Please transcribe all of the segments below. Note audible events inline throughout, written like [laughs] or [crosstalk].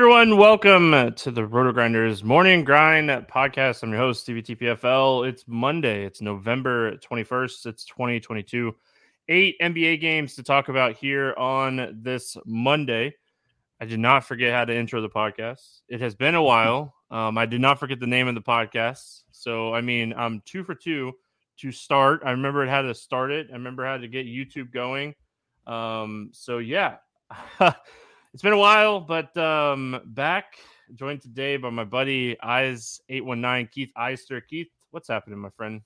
Everyone, welcome to the RotoGrinders Morning Grind podcast. I'm your host, Stevie TPFL. It's Monday, it's November 21st, it's 2022. Eight NBA games to talk about here on this Monday. I did not forget how to intro the podcast. It has been a while. Um, I did not forget the name of the podcast. So, I mean, I'm two for two to start. I remember how to start it, I remember how to get YouTube going. Um, so, yeah. [laughs] it's been a while, but um, back joined today by my buddy Eyes eight one nine Keith Eister. Keith, what's happening, my friend?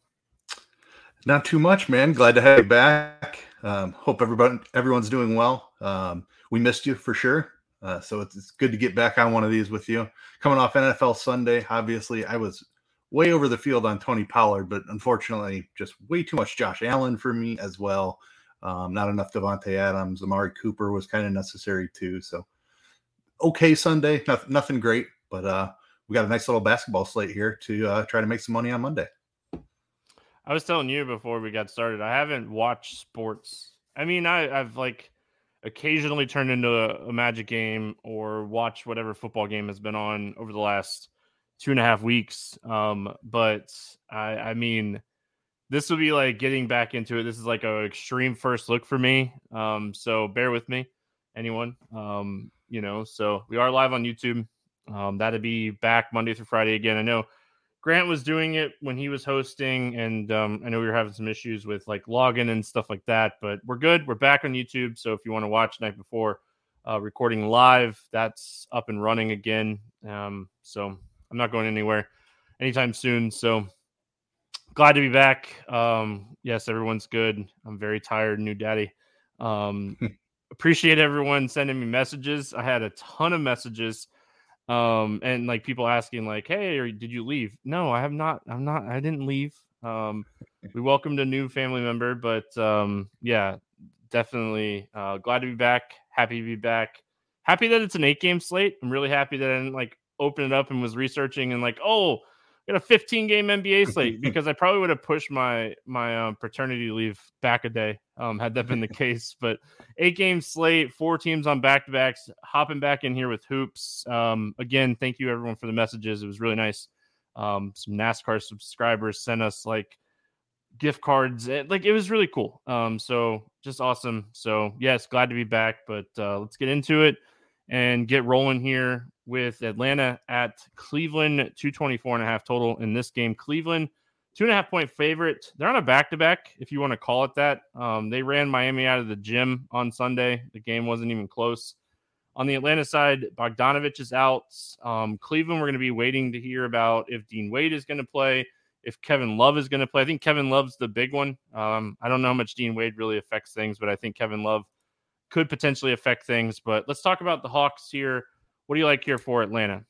Not too much, man. Glad to have you back. Um, hope everybody everyone's doing well. Um, we missed you for sure, uh, so it's, it's good to get back on one of these with you. Coming off NFL Sunday, obviously, I was way over the field on Tony Pollard, but unfortunately, just way too much Josh Allen for me as well. Um, not enough Davante Adams. Amari Cooper was kind of necessary too. So okay Sunday, nothing, nothing great, but uh, we got a nice little basketball slate here to uh, try to make some money on Monday. I was telling you before we got started, I haven't watched sports. I mean, I, have like occasionally turned into a, a, Magic game or watched whatever football game has been on over the last two and a half weeks. Um, but I, I mean, this will be like getting back into it. This is like an extreme first look for me. Um, so bear with me, anyone. Um, you know, so we are live on YouTube. Um, that'll be back Monday through Friday again. I know Grant was doing it when he was hosting, and um, I know we were having some issues with like login and stuff like that, but we're good. We're back on YouTube. So if you want to watch night before uh, recording live, that's up and running again. Um, so I'm not going anywhere anytime soon. So glad to be back. Um, yes, everyone's good. I'm very tired, new daddy. Um, [laughs] appreciate everyone sending me messages. I had a ton of messages, um, and like people asking, like, "Hey, did you leave?" No, I have not. I'm not. I didn't leave. Um, we welcomed a new family member, but um, yeah, definitely uh, glad to be back. Happy to be back. Happy that it's an eight game slate. I'm really happy that I didn't like open it up and was researching and like, oh, got a 15 game NBA slate [laughs] because I probably would have pushed my my um, paternity leave back a day um, had that been the [laughs] case. But eight game slate, four teams on back to backs, hopping back in here with hoops. Um, again, thank you everyone for the messages. It was really nice. Um, some NASCAR subscribers sent us like gift cards. It, like it was really cool. Um, so just awesome. So yes, glad to be back. But uh, let's get into it and get rolling here with Atlanta at Cleveland, 224 and a half total in this game. Cleveland, two and a half point favorite. They're on a back to back, if you want to call it that. Um, they ran Miami out of the gym on Sunday. The game wasn't even close. On the Atlanta side, Bogdanovich is out. Um, Cleveland, we're going to be waiting to hear about if Dean Wade is going to play, if Kevin Love is going to play. I think Kevin Love's the big one. Um, I don't know how much Dean Wade really affects things, but I think Kevin Love could potentially affect things. But let's talk about the Hawks here. What do you like here for Atlanta?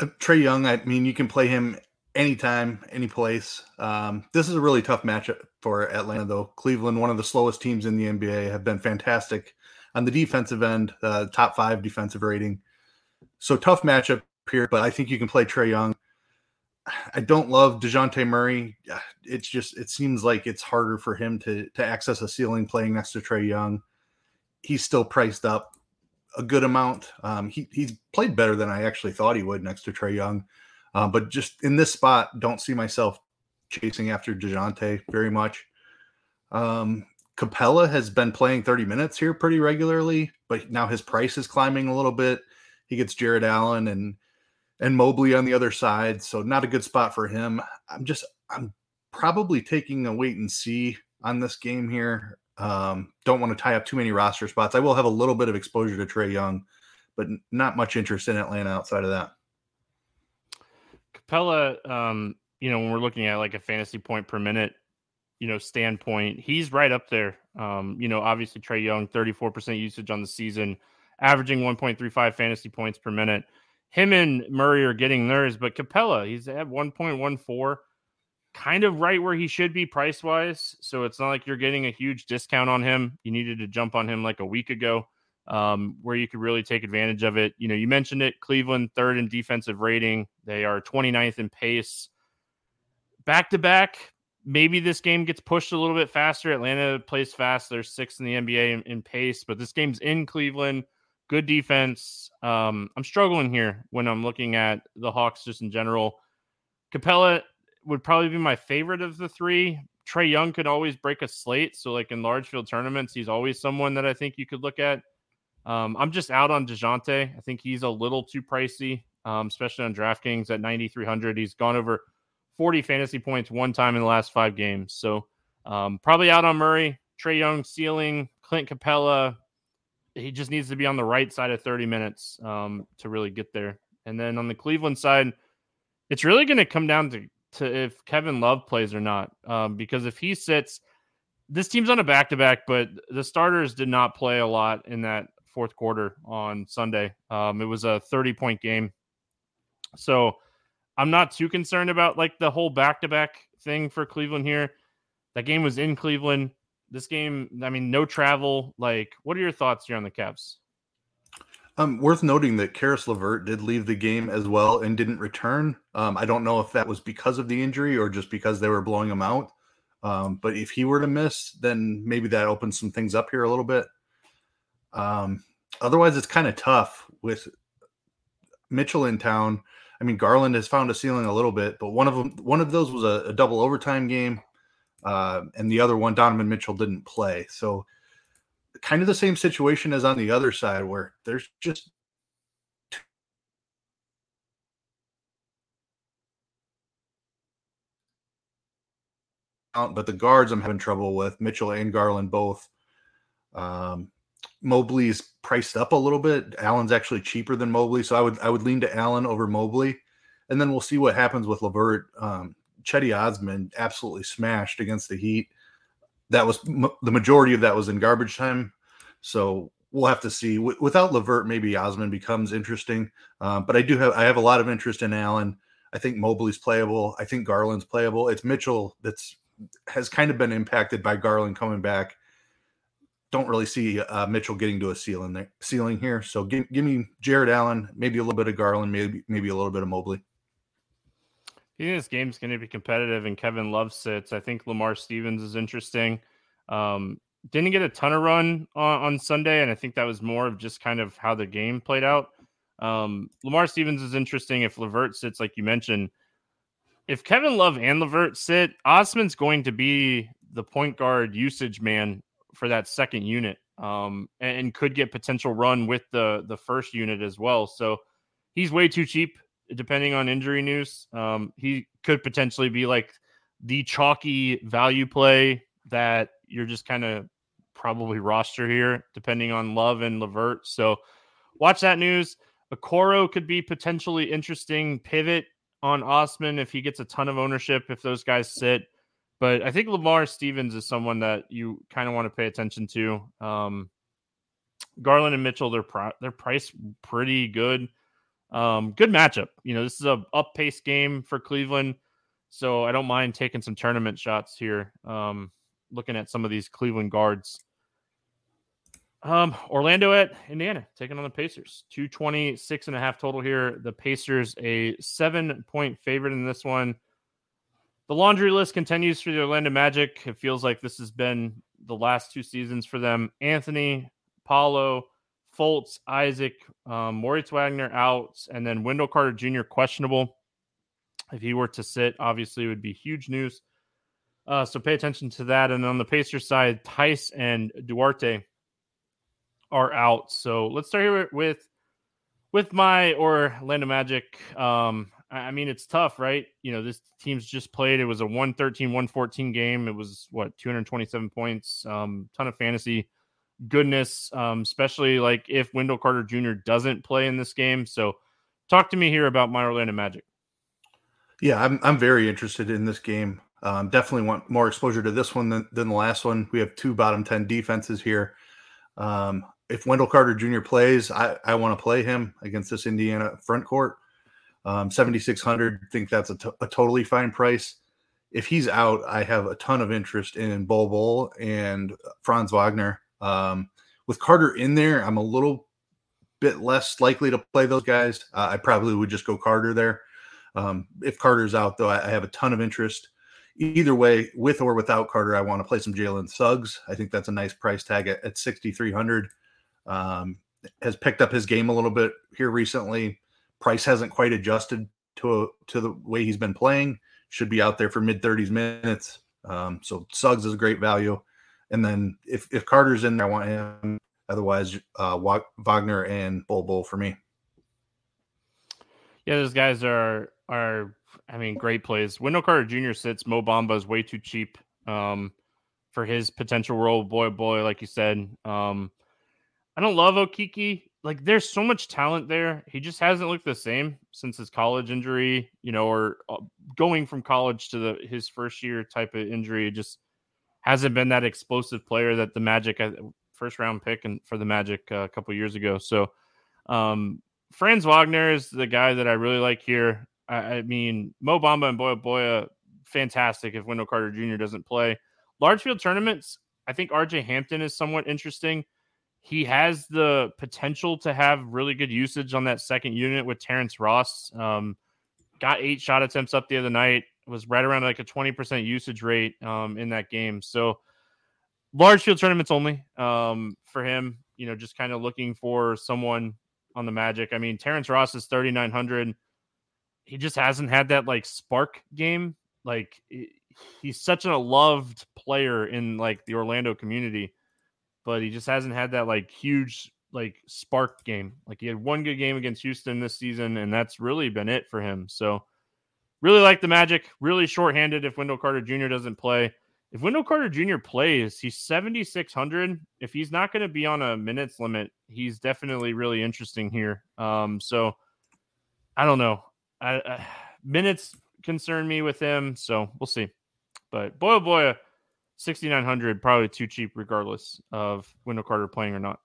Uh, Trae Young, I mean, you can play him anytime, any place. Um, this is a really tough matchup for Atlanta, though. Cleveland, one of the slowest teams in the NBA, have been fantastic on the defensive end, uh, top five defensive rating. So tough matchup here, but I think you can play Trae Young. I don't love Dejounte Murray. It's just it seems like it's harder for him to to access a ceiling playing next to Trae Young. He's still priced up a good amount. Um, he he's played better than I actually thought he would next to Trae Young. Uh, but just in this spot, don't see myself chasing after Dejounte very much. Um, Capela has been playing 30 minutes here pretty regularly, but now his price is climbing a little bit. He gets Jarrett Allen and and Mobley on the other side, so not a good spot for him. I'm just I'm probably taking a wait and see on this game here. Um, don't want to tie up too many roster spots. I will have a little bit of exposure to Trae Young, but not much interest in Atlanta outside of that. Capela, um, you know, when we're looking at like a fantasy point per minute, you know, standpoint, he's right up there. Um, you know, obviously Trey Young, 34% usage on the season, averaging 1.35 fantasy points per minute. Him and Murray are getting theirs, but Capela, he's at 1.14, kind of right where he should be price wise. So it's not like you're getting a huge discount on him. You needed to jump on him like a week ago um, where you could really take advantage of it. You know, you mentioned it Cleveland, third in defensive rating. They are 29th in pace. Back to back, maybe this game gets pushed a little bit faster. Atlanta plays fast. They're sixth in the NBA in, in pace, but this game's in Cleveland. Good defense. Um, I'm struggling here when I'm looking at the Hawks just in general. Capela would probably be my favorite of the three. Trae Young could always break a slate. So, like in large field tournaments, he's always someone that I think you could look at. Um, I'm just out on Dejounte. I think he's a little too pricey, um, especially on DraftKings at 9,300. He's gone over 40 fantasy points one time in the last five games. So um, probably out on Murray, Trae Young, ceiling, Clint Capela. He just needs to be on the right side of 30 minutes um, to really get there. And then on the Cleveland side, it's really going to come down to, to if Kevin Love plays or not. Um, because if he sits, this team's on a back to back, but the starters did not play a lot in that fourth quarter on Sunday. Um, it was a 30 point game. So I'm not too concerned about like the whole back to back thing for Cleveland here. That game was in Cleveland. This game, I mean, no travel. Like, what are your thoughts here on the Cavs? Um, worth noting that Caris LeVert did leave the game as well and didn't return. Um, I don't know if that was because of the injury or just because they were blowing him out. Um, but if he were to miss, then maybe that opens some things up here a little bit. Um, otherwise, it's kind of tough with Mitchell in town. I mean, Garland has found a ceiling a little bit, but one of them, one of those was a, a double overtime game, uh, and the other one, Donovan Mitchell didn't play. So, kind of the same situation as on the other side, where there's just but the guards I'm having trouble with Mitchell and Garland both. Um, Mobley's priced up a little bit. Allen's actually cheaper than Mobley, so I would I would lean to Allen over Mobley, and then we'll see what happens with LeVert. Um, Cedi Osman absolutely smashed against the Heat. That was the majority of that was in garbage time, so we'll have to see. W- without LeVert, maybe Osman becomes interesting, um, but I do have I have a lot of interest in Allen. I think Mobley's playable. I think Garland's playable. It's Mitchell that's has kind of been impacted by Garland coming back don't really see uh, Mitchell getting to a ceiling there, ceiling here. So give, give me Jarrett Allen, maybe a little bit of Garland, maybe maybe a little bit of Mobley. I think this game's going to be competitive, and Kevin Love sits. I think Lamar Stevens is interesting. Um, didn't get a ton of run on, on, Sunday, and I think that was more of just kind of how the game played out. Um, Lamar Stevens is interesting if LeVert sits, like you mentioned. If Kevin Love and LeVert sit, Osman's going to be the point guard usage man for that second unit um, and, and, could get potential run with the the first unit as well. So he's way too cheap, depending on injury news. Um, he could potentially be like the chalky value play that you're just kind of probably roster here, depending on Love and LeVert. So watch that news. Okoro could be potentially interesting pivot on Osman if he gets a ton of ownership. If those guys sit. But I think Lamar Stevens is someone that you kind of want to pay attention to. Um, Garland and Mitchell, they're pri- they're priced pretty good. Um, good matchup. You know, this is a up pace game for Cleveland. So I don't mind taking some tournament shots here. Um, looking at some of these Cleveland guards. Um, Orlando at Indiana taking on the Pacers. 226 and a half total here. The Pacers a seven point favorite in this one. The laundry list continues for the Orlando Magic. It feels like this has been the last two seasons for them. Anthony, Paolo, Fultz, Isaac, um, Moritz Wagner out, and then Wendell Carter Jr. questionable. If he were to sit, obviously it would be huge news. Uh, so pay attention to that. And on the Pacers side, Theis and Duarte are out. So let's start here with with my Orlando Magic. Um, I mean, it's tough, right? You know, this team's just played. It was a 113, 114 game. It was what 227 points, um, ton of fantasy goodness, um, especially like if Wendell Carter Jr. doesn't play in this game. So talk to me here about my Orlando Magic. Yeah, I'm I'm very interested in this game. Um, definitely want more exposure to this one than, than the last one. We have two bottom 10 defenses here. Um, if Wendell Carter Jr. plays, I, I want to play him against this Indiana front court. Um, 7,600, think that's a, t- a totally fine price. If he's out, I have a ton of interest in Bol Bol and Franz Wagner. Um, with Carter in there, I'm a little bit less likely to play those guys. Uh, I probably would just go Carter there. Um, if Carter's out, though, I, I, have a ton of interest. Either way, with or without Carter, I want to play some Jalen Suggs. I think that's a nice price tag at, at 6,300. Um, has picked up his game a little bit here recently. Price hasn't quite adjusted to a, to the way he's been playing. Should be out there for mid 30s minutes. Um, so Suggs is a great value. And then if, if Carter's in there, I want him. Otherwise, uh, Wagner and Bol Bol for me. Yeah, those guys are are I mean great plays. Wendell Carter Jr. sits. Mo Bamba is way too cheap um, for his potential role. Bol Bol, like you said. Um, I don't love Okeke. Like, there's so much talent there. He just hasn't looked the same since his college injury, you know, or uh, going from college to the his first year type of injury. Just hasn't been that explosive player that the Magic first round pick and for the Magic uh, a couple years ago. So, um, Franz Wagner is the guy that I really like here. I, I mean, Mo Bamba and Bol Bol, fantastic if Wendell Carter Jr. doesn't play. Large field tournaments, I think RJ Hampton is somewhat interesting. He has the potential to have really good usage on that second unit with Terrence Ross. Um, got eight shot attempts up the other night was right around like a 20% usage rate um, in that game. So large field tournaments only um, for him, you know, just kind of looking for someone on the Magic. I mean, Terrence Ross is 3,900. He just hasn't had that like spark game. Like he's such a loved player in like the Orlando community, but he just hasn't had that like huge like spark game. Like he had one good game against Houston this season, and that's really been it for him. So Really like the Magic. Really shorthanded if Wendell Carter Jr. doesn't play. If Wendell Carter Jr. plays, he's 7,600. If he's not going to be on a minutes limit, he's definitely really interesting here. Um, so I don't know. I, uh, minutes concern me with him, so we'll see. But boy, oh boy, 6,900 probably too cheap, regardless of Wendell Carter playing or not.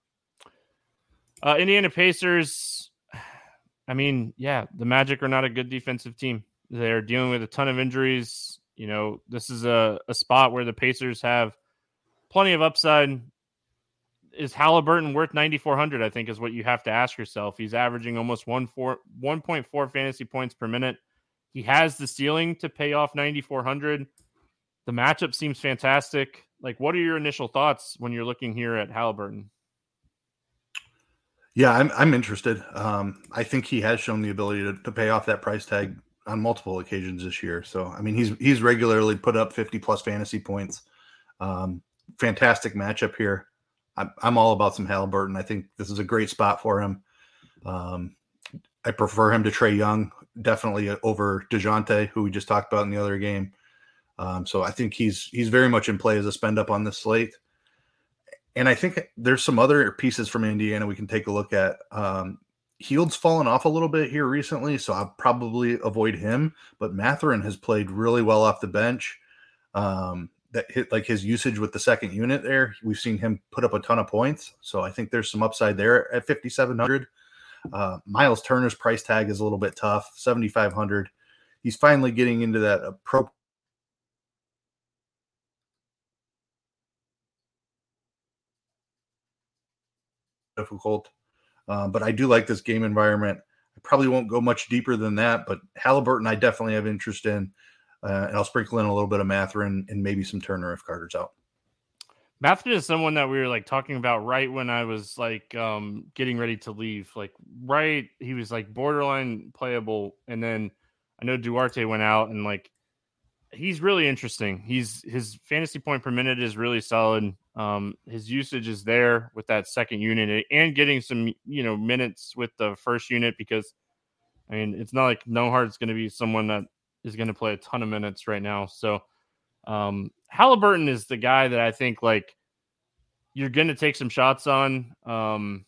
Uh, Indiana Pacers. [sighs] I mean, yeah, the Magic are not a good defensive team. They're dealing with a ton of injuries. You know, this is a, a spot where the Pacers have plenty of upside. Is Halliburton worth 9,400? I think is what you have to ask yourself. He's averaging almost one four, 1.4 fantasy points per minute. He has the ceiling to pay off 9,400. The matchup seems fantastic. Like, what are your initial thoughts when you're looking here at Halliburton? Yeah, I'm I'm interested. Um, I think he has shown the ability to, to pay off that price tag on multiple occasions this year. So I mean, he's he's regularly put up 50 plus fantasy points. Um, fantastic matchup here. I'm, I'm all about some Halliburton. I think this is a great spot for him. Um, I prefer him to Trae Young, definitely over Dejounte, who we just talked about in the other game. Um, so I think he's he's very much in play as a spend up on this slate. And I think there's some other pieces from Indiana we can take a look at. Um, Hield's fallen off a little bit here recently, so I'll probably avoid him. But Mathurin has played really well off the bench. Um, that hit like his usage with the second unit there. We've seen him put up a ton of points, so I think there's some upside there at 5,700. Uh, Miles Turner's price tag is a little bit tough, 7,500. he's finally getting into that appropriate difficult. Um, but I do like this game environment. I probably won't go much deeper than that, but Halliburton I definitely have interest in. Uh, and I'll sprinkle in a little bit of Mathurin and maybe some Turner if Carter's out. Mathurin is someone that we were like talking about right when I was like um getting ready to leave. Like right, he was like borderline playable, and then I know Duarte went out and like he's really interesting. He's his fantasy point per minute is really solid. Um, his usage is there with that second unit and getting some you know minutes with the first unit because I mean it's not like Nembhard's going to be someone that is going to play a ton of minutes right now. So um, Halliburton is the guy that I think like you're going to take some shots on. Um,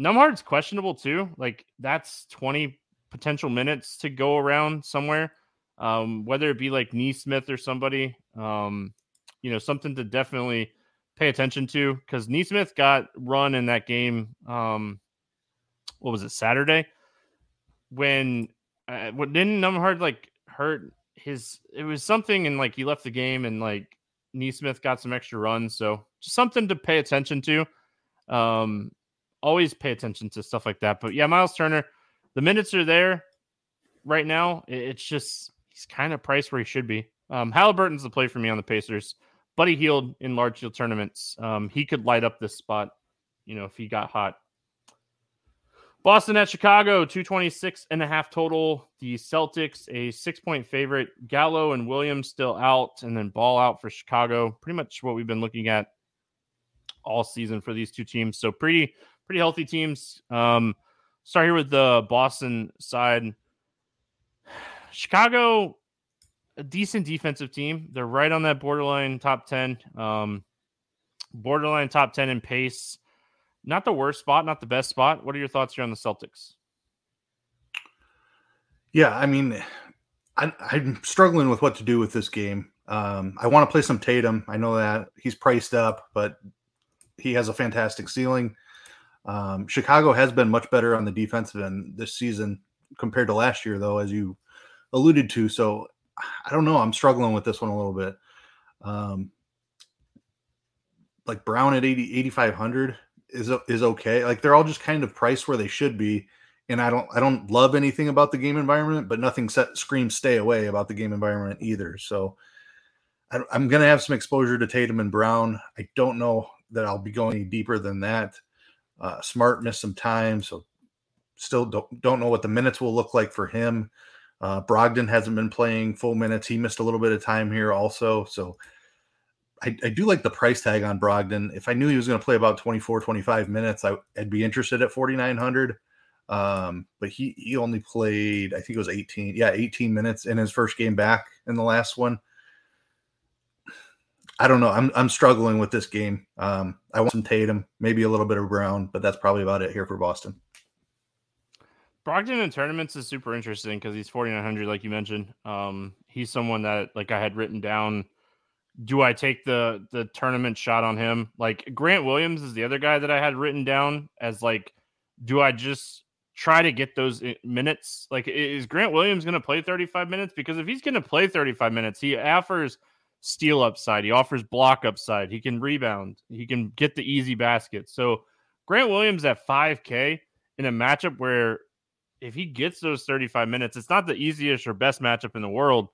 Nembhard's questionable too. Like that's 20 potential minutes to go around somewhere. Um, whether it be like Nesmith or somebody, um, you know, something to definitely pay attention to because Nesmith got run in that game. Um, what was it Saturday when uh, what didn't Nembhard like hurt his? It was something and like he left the game and like Nesmith got some extra runs, so just something to pay attention to. Um, always pay attention to stuff like that. But yeah, Miles Turner, the minutes are there right now. It's just he's kind of priced where he should be. Um, Halliburton's the play for me on the Pacers. Buddy Hield in large field tournaments. Um, he could light up this spot, you know, if he got hot. Boston at Chicago, 226 and a half total. The Celtics, a six point favorite. Gallo and Williams still out, and then ball out for Chicago. Pretty much what we've been looking at all season for these two teams. So pretty, pretty healthy teams. Um, start here with the Boston side. [sighs] Chicago, a decent defensive team. They're right on that borderline top 10. Um, borderline top 10 in pace. Not the worst spot, not the best spot. What are your thoughts here on the Celtics? Yeah, I mean, I, am struggling with what to do with this game. Um, I want to play some Tatum. I know that he's priced up, but he has a fantastic ceiling. Um, Chicago has been much better on the defensive end this season compared to last year, though, as you alluded to. So I don't know. I'm struggling with this one a little bit. Um, like Brown at 80, 8,500 is, is okay. Like they're all just kind of priced where they should be. And I don't, I don't love anything about the game environment, but nothing set screams stay away about the game environment either. So I, am going to have some exposure to Tatum and Brown. I don't know that I'll be going deeper than that. Uh, Smart missed some time, so still don't don't know what the minutes will look like for him. Uh, Brogdon hasn't been playing full minutes. He missed a little bit of time here also. So I, I do like the price tag on Brogdon. If I knew he was going to play about 24, 25 minutes, I, would be interested at 4,900. Um, but he, he only played, I think it was 18. Yeah, 18 minutes in his first game back in the last one. I don't know. I'm, I'm struggling with this game. Um, I want some Tatum, maybe a little bit of Brown, but that's probably about it here for Boston. Brogdon in tournaments is super interesting because he's 4,900, like you mentioned. Um, he's someone that like I had written down. Do I take the the tournament shot on him? Like Grant Williams is the other guy that I had written down as like, do I just try to get those eh, minutes? Like, is Grant Williams going to play 35 minutes? Because if he's going to play 35 minutes, he offers steal upside, he offers block upside, he can rebound, he can get the easy basket. So Grant Williams at 5K in a matchup where if he gets those 35 minutes, it's not the easiest or best matchup in the world.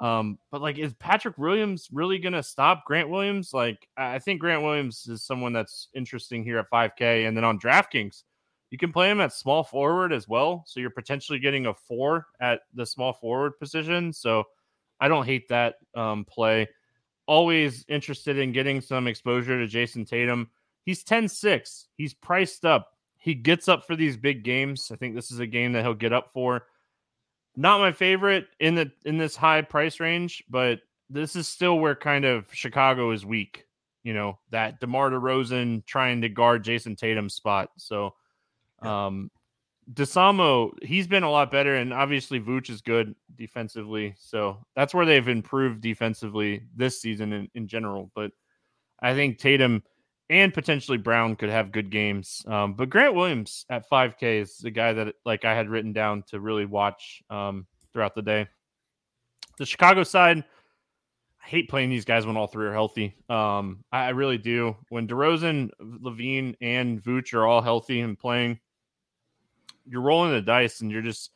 Um, but like, is Patrick Williams really going to stop Grant Williams? Like, I think Grant Williams is someone that's interesting here at 5K. And then on DraftKings, you can play him at small forward as well. So you're potentially getting a four at the small forward position. So I don't hate that um, play. Always interested in getting some exposure to Jayson Tatum. He's 10 6. He's priced up he gets up for these big games. I think this is a game that he'll get up for. Not my favorite in the in this high price range, but this is still where kind of Chicago is weak. You know that DeMar DeRozan trying to guard Jayson Tatum's spot. So, um, Dosunmu he's been a lot better, and obviously Vooch is good defensively. So that's where they've improved defensively this season in, in general. But I think Tatum and potentially Brown could have good games. Um, but Grant Williams at 5K is the guy that like I had written down to really watch um, throughout the day. The Chicago side, I hate playing these guys when all three are healthy. Um, I, I really do. When DeRozan, LaVine, and Vooch are all healthy and playing, you're rolling the dice and you're just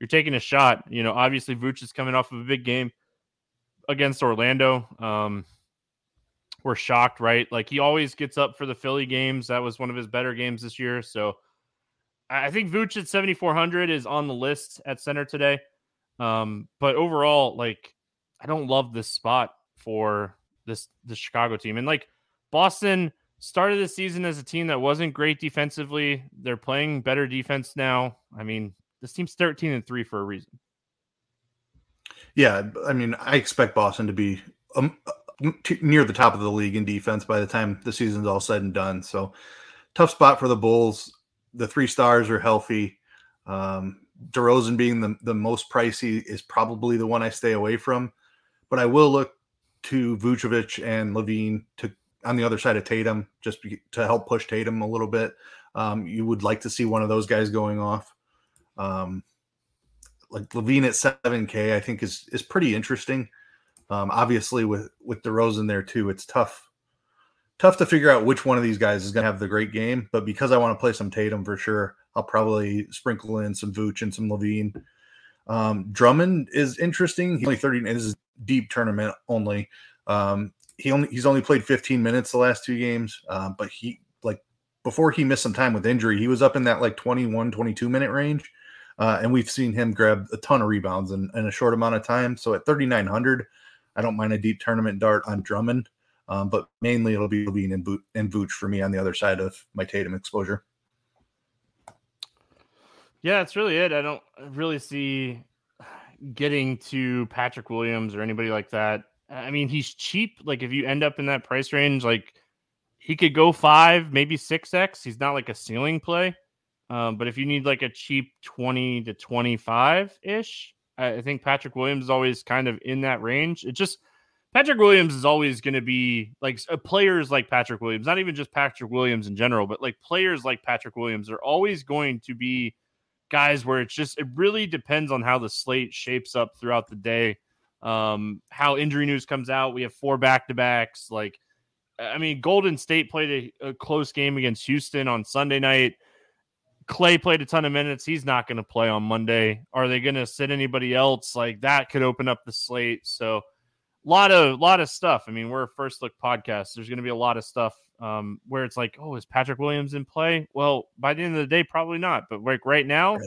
you're taking a shot. You know, obviously Vooch is coming off of a big game against Orlando. Um, we're shocked, right? Like he always gets up for the Philly games. That was one of his better games this year. So I think Vooch at 7,400 is on the list at center today. Um, but overall, like I don't love this spot for this the Chicago team. And like Boston started the season as a team that wasn't great defensively. They're playing better defense now. I mean, this team's 13 and 3 for a reason. Yeah, I mean, I expect Boston to be um, t- near the top of the league in defense by the time the season's all said and done. So, tough spot for the Bulls. The three stars are healthy. Um, DeRozan being the, the most pricey is probably the one I stay away from, but I will look to Vucevic and LaVine to on the other side of Tatum just to help push Tatum a little bit. Um, you would like to see one of those guys going off. Um, like LaVine at 7K, I think is is pretty interesting. Um, obviously, with with DeRozan there too, it's tough tough to figure out which one of these guys is going to have the great game. But because I want to play some Tatum for sure, I'll probably sprinkle in some Vooch and some LaVine. Um, Drummond is interesting. He's only 30 in his deep tournament only. Um, he only he's only played 15 minutes the last two games, um, but he like before he missed some time with injury, he was up in that like 21, 22 minute range. Uh, and we've seen him grab a ton of rebounds in, in a short amount of time. So at 3,900, I don't mind a deep tournament dart on Drummond, um, but mainly it'll be LaVine and, Bo- and Vooch for me on the other side of my Tatum exposure. Yeah, that's really it. I don't really see getting to Patrick Williams or anybody like that. I mean, he's cheap. Like if you end up in that price range, like he could go five, maybe six X. He's not like a ceiling play. Um, but if you need like a cheap 20 to 25 ish, I think Patrick Williams is always kind of in that range. It just Patrick Williams is always going to be like uh, players like Patrick Williams, not even just Patrick Williams in general, but like players like Patrick Williams are always going to be guys where it's just it really depends on how the slate shapes up throughout the day. Um, how injury news comes out. We have four back to backs. Like, I mean, Golden State played a, a close game against Houston on Sunday night. Clay played a ton of minutes. He's not going to play on Monday. Are they going to sit anybody else? Like that could open up the slate. So a lot of lot of stuff. I mean, we're a first look podcast. There's going to be a lot of stuff um, where it's like, oh, is Patrick Williams in play? Well, by the end of the day, probably not. But like right now,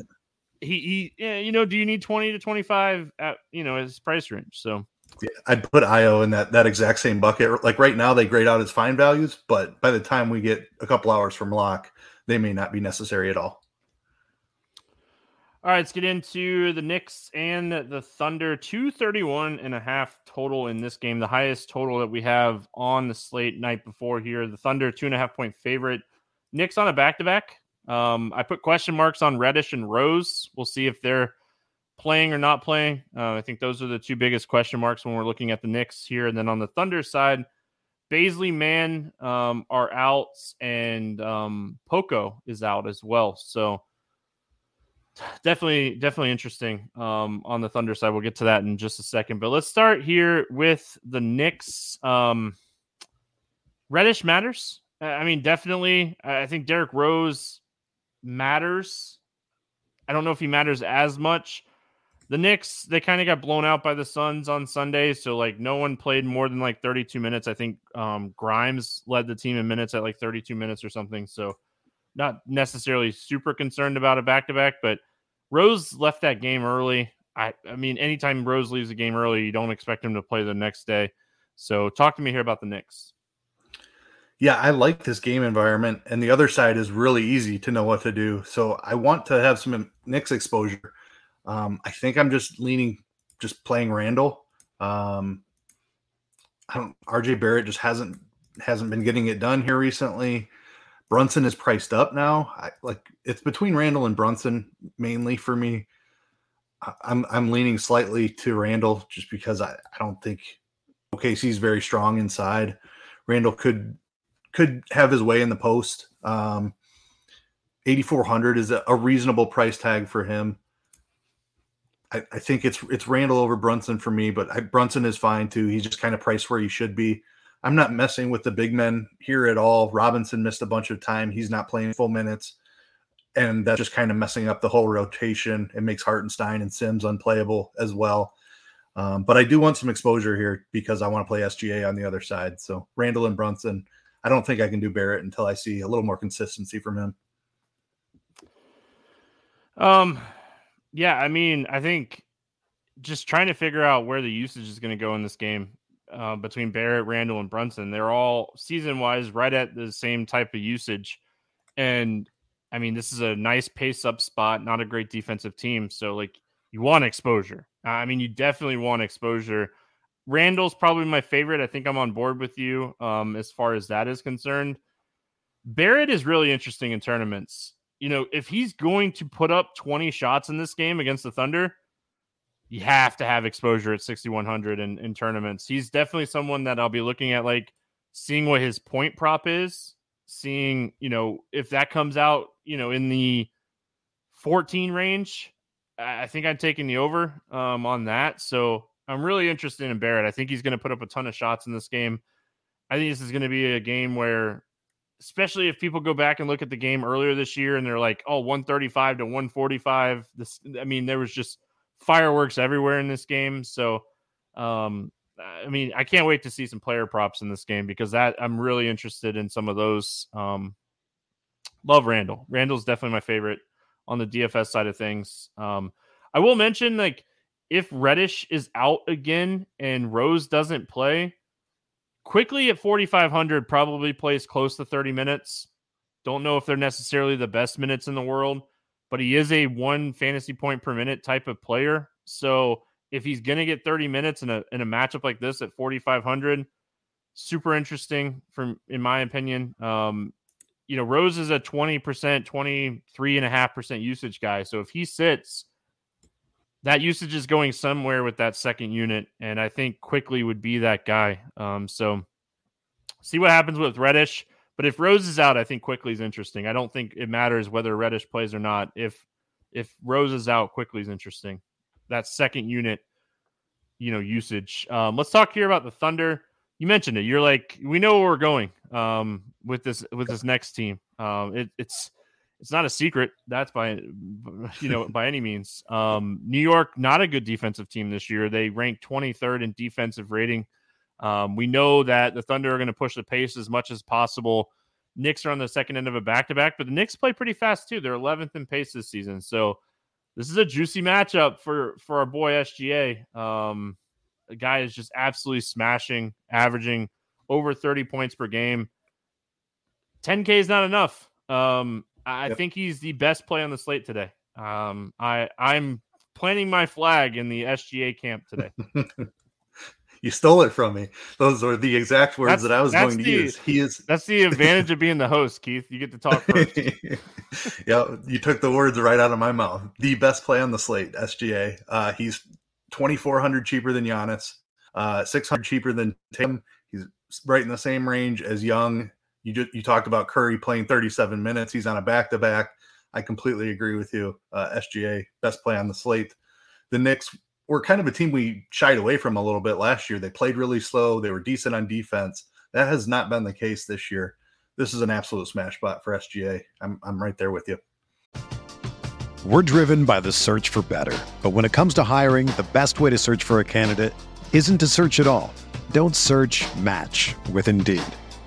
he he, yeah, you know, do you need 20 to 25 at you know his price range? So yeah, I'd put Io in that that exact same bucket. Like right now, they grade out as fine values, but by the time we get a couple hours from lock, they may not be necessary at all. All right, let's get into the Knicks and the Thunder. 231 and a half total in this game, the highest total that we have on the slate night before here. The Thunder, two and a half point favorite. Knicks on a back to back. I put question marks on Reddish and Rose. We'll see if they're playing or not playing. Uh, I think those are the two biggest question marks when we're looking at the Knicks here. And then on the Thunder side, Bazley, Mann um, are out, and um, Poku is out as well. So definitely, definitely interesting um, on the Thunder side. We'll get to that in just a second. But let's start here with the Knicks. Um, Reddish matters. I mean, definitely. I think Derrick Rose matters. I don't know if he matters as much the Knicks, they kind of got blown out by the Suns on Sunday. So, like, no one played more than like 32 minutes. I think um, Grimes led the team in minutes at like 32 minutes or something. So, not necessarily super concerned about a back to back, but Rose left that game early. I, I mean, anytime Rose leaves a game early, you don't expect him to play the next day. So, talk to me here about the Knicks. Yeah, I like this game environment, and the other side is really easy to know what to do. So, I want to have some Knicks exposure. Um, I think I'm just leaning, just playing Randle. Um, I don't. RJ Barrett just hasn't hasn't been getting it done here recently. Brunson is priced up now. I, like it's between Randle and Brunson mainly for me. I'm I'm leaning slightly to Randle just because I, I don't think OKC's very strong inside. Randle could could have his way in the post. Um, 8400 is a, a reasonable price tag for him. I, I, think it's it's Randle over Brunson for me, but I, Brunson is fine too. He's just kind of priced where he should be. I'm not messing with the big men here at all. Robinson missed a bunch of time. He's not playing full minutes. And that's just kind of messing up the whole rotation. It makes Hartenstein and Sims unplayable as well. Um, but I do want some exposure here because I want to play SGA on the other side. So Randle and Brunson. I don't think I can do Barrett until I see a little more consistency from him. Um, yeah, I mean, I think just trying to figure out where the usage is going to go in this game uh, between Barrett, Randle, and Brunson. They're all season wise right at the same type of usage. And I mean, this is a nice pace up spot, not a great defensive team. So, like, you want exposure. I mean, you definitely want exposure. Randle's probably my favorite. I think I'm on board with you um, as far as that is concerned. Barrett is really interesting in tournaments. You know, if he's going to put up 20 shots in this game against the Thunder, you have to have exposure at 6,100 in, in tournaments. He's definitely someone that I'll be looking at, like seeing what his point prop is, seeing, you know, if that comes out, you know, in the 14 range, I think I'm taking the over um, on that. So I'm really interested in Barrett. I think he's going to put up a ton of shots in this game. I think this is going to be a game where, especially if people go back and look at the game earlier this year and they're like, oh, 135 to 145. This, I mean, there was just fireworks everywhere in this game. So, um, I mean, I can't wait to see some player props in this game because that I'm really interested in some of those. Um, love Randle. Randle's definitely my favorite on the DFS side of things. Um, I will mention like if Reddish is out again and Rose doesn't play, Quickley at 4,500 probably plays close to 30 minutes. Don't know if they're necessarily the best minutes in the world, but he is a one fantasy point per minute type of player. So if he's going to get 30 minutes in a in a matchup like this at 4,500, super interesting from in my opinion. Um, you know, Rose is a 20%, 23.5% usage guy. So if he sits, that usage is going somewhere with that second unit. And I think Quickley would be that guy. Um, so see what happens with Reddish. But if Rose is out, I think Quickley is interesting. I don't think it matters whether Reddish plays or not. If if Rose is out, Quickley is interesting. That second unit, you know, usage. Um, let's talk here about the Thunder. You mentioned it. You're like, we know where we're going um, with this with this next team. Um, it, it's it's not a secret. That's by you know by any means. Um, New York not a good defensive team this year. They ranked 23rd in defensive rating. Um, we know that the Thunder are going to push the pace as much as possible. Knicks are on the second end of a back to back, but the Knicks play pretty fast too. They're 11th in pace this season, so this is a juicy matchup for for our boy SGA. Um, the guy is just absolutely smashing, averaging over 30 points per game. 10K is not enough. Um, I yep. think he's the best play on the slate today. Um, I I'm planting my flag in the SGA camp today. [laughs] you stole it from me. Those were the exact words that's, that I was going to the, use. He is. That's the [laughs] advantage of being the host, Keith. You get to talk first. [laughs] yeah, you took the words right out of my mouth. The best play on the slate, SGA. Uh, he's 2,400 cheaper than Giannis, uh, 600 cheaper than Tim. He's right in the same range as Young. You just you talked about Curry playing 37 minutes. He's on a back to back. I completely agree with you. Uh, SGA best play on the slate. The Knicks were kind of a team we shied away from a little bit last year. They played really slow. They were decent on defense. That has not been the case this year. This is an absolute smash spot for SGA. I'm I'm right there with you. We're driven by the search for better. But when it comes to hiring, the best way to search for a candidate isn't to search at all. Don't search match with Indeed.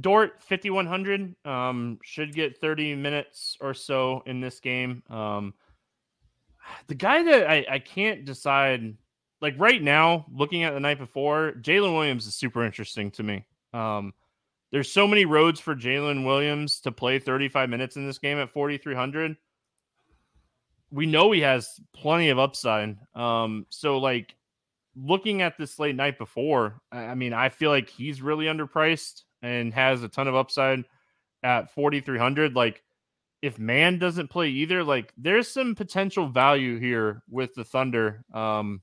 Dort 5100 um, should get 30 minutes or so in this game. Um, [sighs] the guy that I, I can't decide, like right now, looking at the night before, Jalen Williams is super interesting to me. Um, there's so many roads for Jalen Williams to play 35 minutes in this game at 4,300. We know he has plenty of upside. Um, so like looking at this late night before, I mean, I feel like he's really underpriced and has a ton of upside at 4,300. Like if Mann doesn't play either, like there's some potential value here with the Thunder. Um,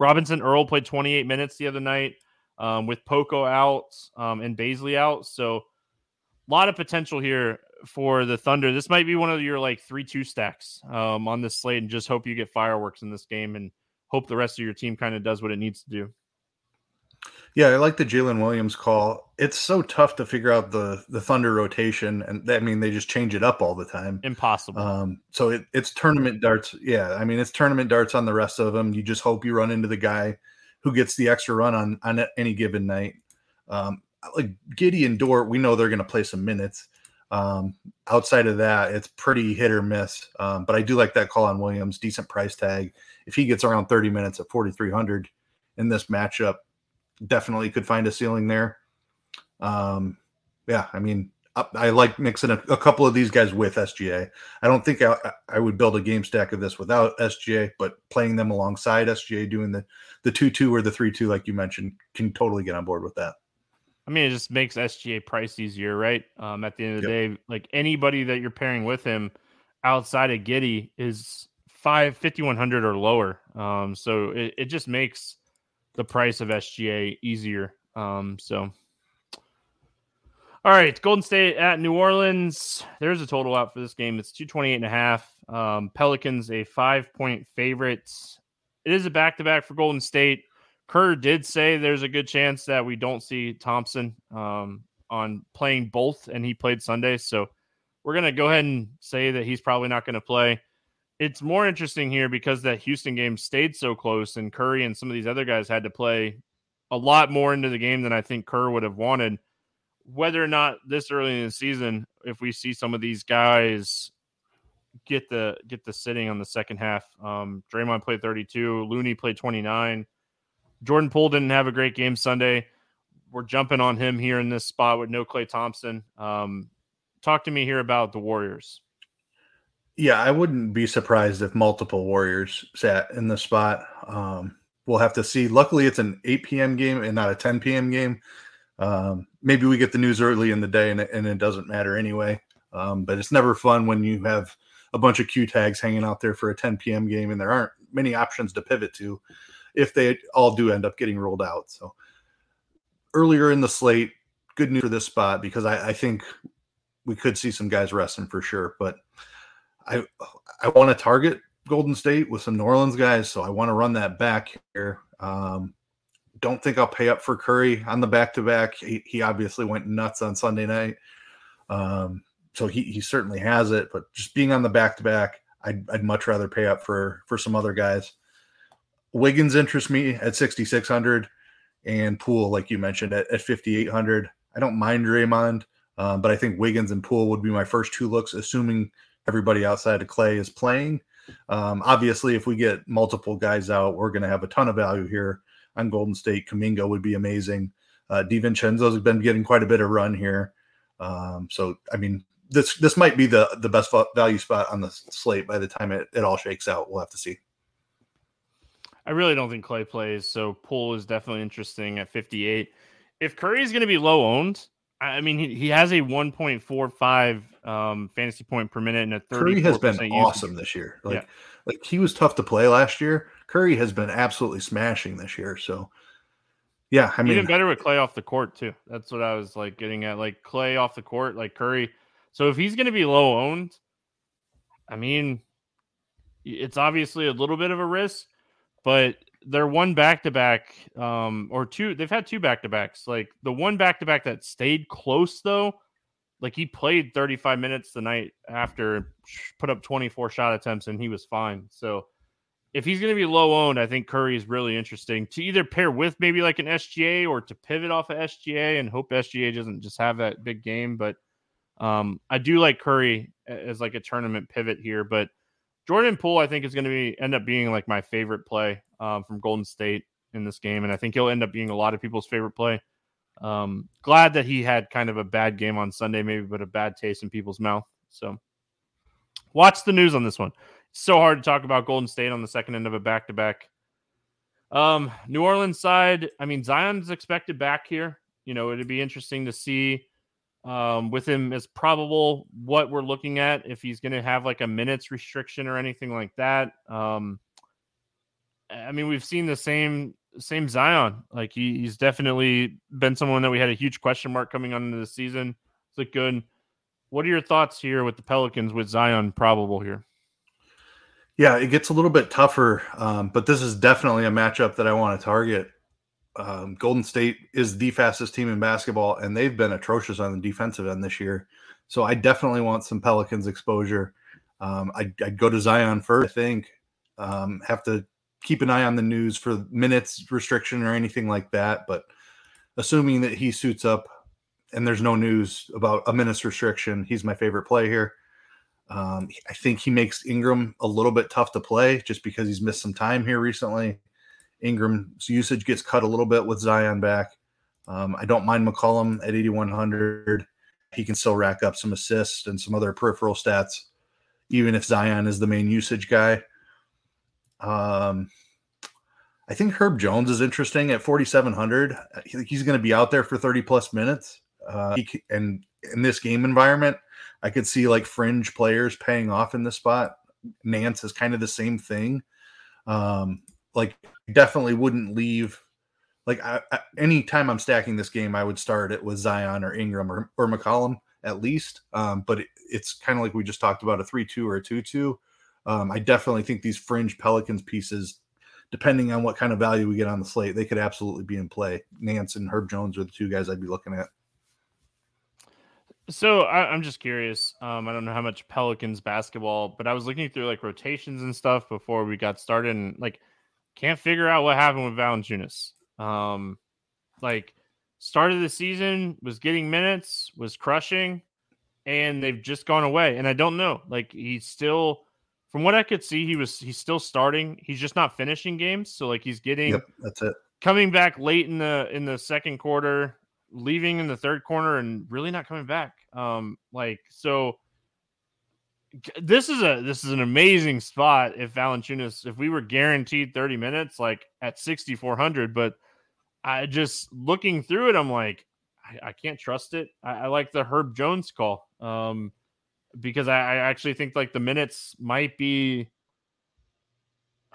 Robinson Earl played 28 minutes the other night um, with Poku out um, and Bazley out. So a lot of potential here for the Thunder. This might be one of your like three two stacks um, on this slate, and just hope you get fireworks in this game, and hope the rest of your team kind of does what it needs to do. Yeah, I like the Jalen Williams call. It's so tough to figure out the the Thunder rotation, and I mean they just change it up all the time. Impossible. Um, so it, it's tournament darts. Yeah, I mean it's tournament darts on the rest of them. You just hope you run into the guy who gets the extra run on on any given night. Um, like Giddey and Dort, we know they're going to play some minutes. Um, outside of that, it's pretty hit or miss. Um, but I do like that call on Williams. Decent price tag. If he gets around 30 minutes at 4,300 in this matchup, definitely could find a ceiling there. Um, yeah, I mean, I like mixing a, a, couple of these guys with SGA. I don't think I, I, would build a game stack of this without SGA, but playing them alongside SGA, doing the the two two or the three two, like you mentioned, can totally get on board with that. I mean, it just makes SGA price easier, right? Um, at the end of the yep. day, like anybody that you're pairing with him outside of Giddey is five fifty one hundred or lower. Um, so it, it just makes the price of SGA easier. Um, so all right, Golden State at New Orleans. There's a total out for this game. It's 228 and a half. Um, Pelicans a five point favorite. It is a back to back for Golden State. Kerr did say there's a good chance that we don't see Thompson um, on playing both, and he played Sunday. So we're going to go ahead and say that he's probably not going to play. It's more interesting here because that Houston game stayed so close, and Curry and some of these other guys had to play a lot more into the game than I think Kerr would have wanted whether or not this early in the season, if we see some of these guys get the get the sitting on the second half. Um, Draymond played 32, Looney played 29. Jordan Poole didn't have a great game Sunday. We're jumping on him here in this spot with no Klay Thompson. Um, talk to me here about the Warriors. Yeah, I wouldn't be surprised if multiple Warriors sat in the spot. Um, we'll have to see. Luckily, it's an 8 p.m. game and not a 10 p.m. game. Um, maybe we get the news early in the day and it, and it doesn't matter anyway. Um, but it's never fun when you have a bunch of Q tags hanging out there for a 10 p.m. game and there aren't many options to pivot to if they all do end up getting rolled out. So earlier in the slate, good news for this spot because I, I think we could see some guys resting for sure. But I I want to target Golden State with some New Orleans guys, so I want to run that back here. Um, don't think I'll pay up for Curry on the back to back. He obviously went nuts on Sunday night. Um, so he, he certainly has it, but just being on the back to back, I'd, much rather pay up for for some other guys. Wiggins interests me at 6,600 and Poole, like you mentioned, at, at 5,800. I don't mind Draymond, um, but I think Wiggins and Poole would be my first two looks, assuming everybody outside of Klay is playing. Um, obviously, if we get multiple guys out, we're going to have a ton of value here on Golden State. Kuminga would be amazing. Uh, DiVincenzo's been getting quite a bit of run here. Um, so, I mean, this this might be the the best value spot on the slate by the time it, it all shakes out. We'll have to see. I really don't think Klay plays, so Poole is definitely interesting at 58. If Curry is going to be low owned, I mean, he, he has a 1.45 um, fantasy point per minute and a 30. Curry has been awesome this year. Like, yeah. like he was tough to play last year. Curry has been absolutely smashing this year. So, yeah, I mean, even better with Klay off the court too. That's what I was like getting at. Like Klay off the court, like Curry. So if he's going to be low owned, I mean, it's obviously a little bit of a risk, but they're one back to back, um, or two. They've had two back to backs. Like the one back to back that stayed close though, like he played 35 minutes the night after, put up 24 shot attempts, and he was fine. So if he's going to be low owned, I think Curry is really interesting to either pair with maybe like an SGA or to pivot off of SGA and hope SGA doesn't just have that big game. But um, I do like Curry as like a tournament pivot here. But Jordan Poole, I think, is going to be end up being like my favorite play um, from Golden State in this game, and I think he'll end up being a lot of people's favorite play. Um, glad that he had kind of a bad game on Sunday, maybe, but a bad taste in people's mouth. So watch the news on this one. It's so hard to talk about Golden State on the second end of a back to back. Um, New Orleans side, I mean, Zion's expected back here. You know, it'd be interesting to see um, with him as probable what we're looking at if he's going to have like a minutes restriction or anything like that. Um, I mean, we've seen the same same Zion. Like he, he's definitely been someone that we had a huge question mark coming on into the season. It's like good. What are your thoughts here with the Pelicans with Zion probable here? Yeah, it gets a little bit tougher, um, but this is definitely a matchup that I want to target. Um, Golden State is the fastest team in basketball, and they've been atrocious on the defensive end this year. So I definitely want some Pelicans exposure. Um, I'd, I'd, go to Zion first, I think. Um, have to keep an eye on the news for minutes restriction or anything like that. But assuming that he suits up and there's no news about a minutes restriction, he's my favorite play here. Um, I think he makes Ingram a little bit tough to play just because he's missed some time here recently. Ingram's usage gets cut a little bit with Zion back. Um, I don't mind McCollum at 8,100. He can still rack up some assists and some other peripheral stats, even if Zion is the main usage guy. Um, I think Herb Jones is interesting at 4,700. He's going to be out there for 30 plus minutes. Uh, he, and in this game environment, I could see like fringe players paying off in this spot. Nance is kind of the same thing. Um, like definitely wouldn't leave. Like I, I, anytime I'm stacking this game, I would start it with Zion or Ingram or, or McCollum at least. Um, but it, it's kind of like we just talked about a three-two or a two-two. Um, I definitely think these fringe Pelicans pieces, depending on what kind of value we get on the slate, they could absolutely be in play. Nance and Herb Jones are the two guys I'd be looking at. So I, am just curious. Um, I don't know how much Pelicans basketball, but I was looking through like rotations and stuff before we got started, and like can't figure out what happened with Valanciunas. Um, like of the season was getting minutes, was crushing, and they've just gone away. And I don't know. Like he's still, from what I could see, he was he's still starting. He's just not finishing games. So like he's getting. Yep, that's it. Coming back late in the in the second quarter, leaving in the third corner, and really not coming back. Um, like so this is a this is an amazing spot if Valanciunas if we were guaranteed 30 minutes like at 6400 but I just looking through it I'm like I, I can't trust it I, I, like the Herb Jones call um because I, I, actually think like the minutes might be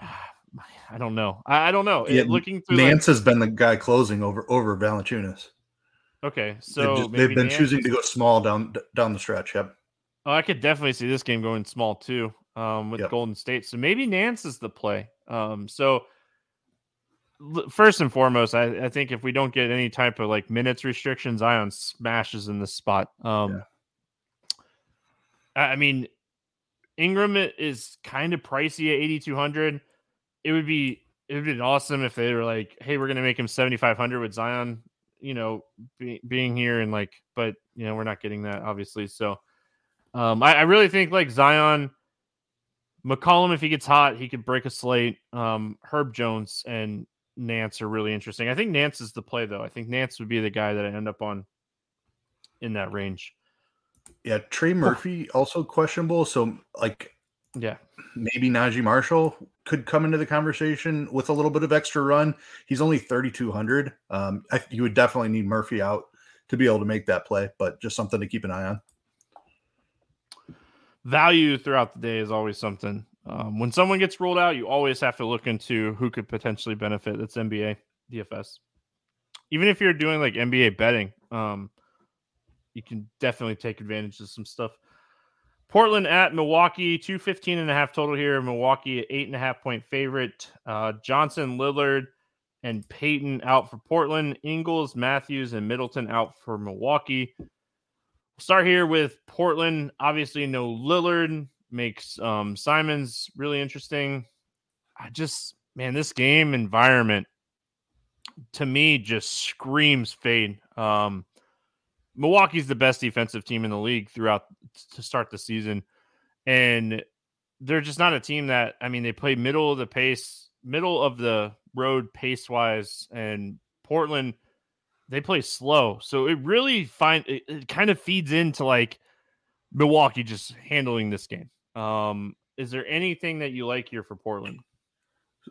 [sighs] I don't know I, don't know yeah, looking through Nance like, has been the guy closing over over Valanciunas okay so they've, just, they've been Nance, choosing to go small down down the stretch yep Oh, I could definitely see this game going small too um, with yep. Golden State. So maybe Nance is the play. Um, so first and foremost, I, I, think if we don't get any type of like minutes restrictions, Zion smashes in this spot. Um, yeah. I, mean, Ingram is kind of pricey at 8,200. It would be it would be awesome if they were like, "Hey, we're going to make him 7,500 with Zion." You know, be, being here and like, but you know, we're not getting that obviously. So um, I, I, really think like Zion, McCollum, if he gets hot, he could break a slate. Um, Herb Jones and Nance are really interesting. I think Nance is the play though. I think Nance would be the guy that I end up on in that range. Yeah, Trey Murphy also questionable. So like, yeah, maybe Naji Marshall could come into the conversation with a little bit of extra run. He's only thirty two hundred. Um, I, you would definitely need Murphy out to be able to make that play, but just something to keep an eye on value throughout the day is always something. Um, when someone gets rolled out, you always have to look into who could potentially benefit. That's NBA, DFS. Even if you're doing like NBA betting, um, you can definitely take advantage of some stuff. Portland at Milwaukee, 215 and a half total here. Milwaukee, eight and a half point favorite. Uh, Johnson, Lillard, and Payton out for Portland. Ingles, Matthews, and Middleton out for Milwaukee start here with Portland. Obviously, no Lillard makes um, Simons really interesting. I just man, this game environment to me just screams fade. Um, Milwaukee's the best defensive team in the league throughout to start the season, and they're just not a team that I mean they play middle of the pace, middle of the road pace wise, and Portland they play slow, so it really find it, it kind of feeds into like Milwaukee just handling this game. Um, is there anything that you like here for Portland?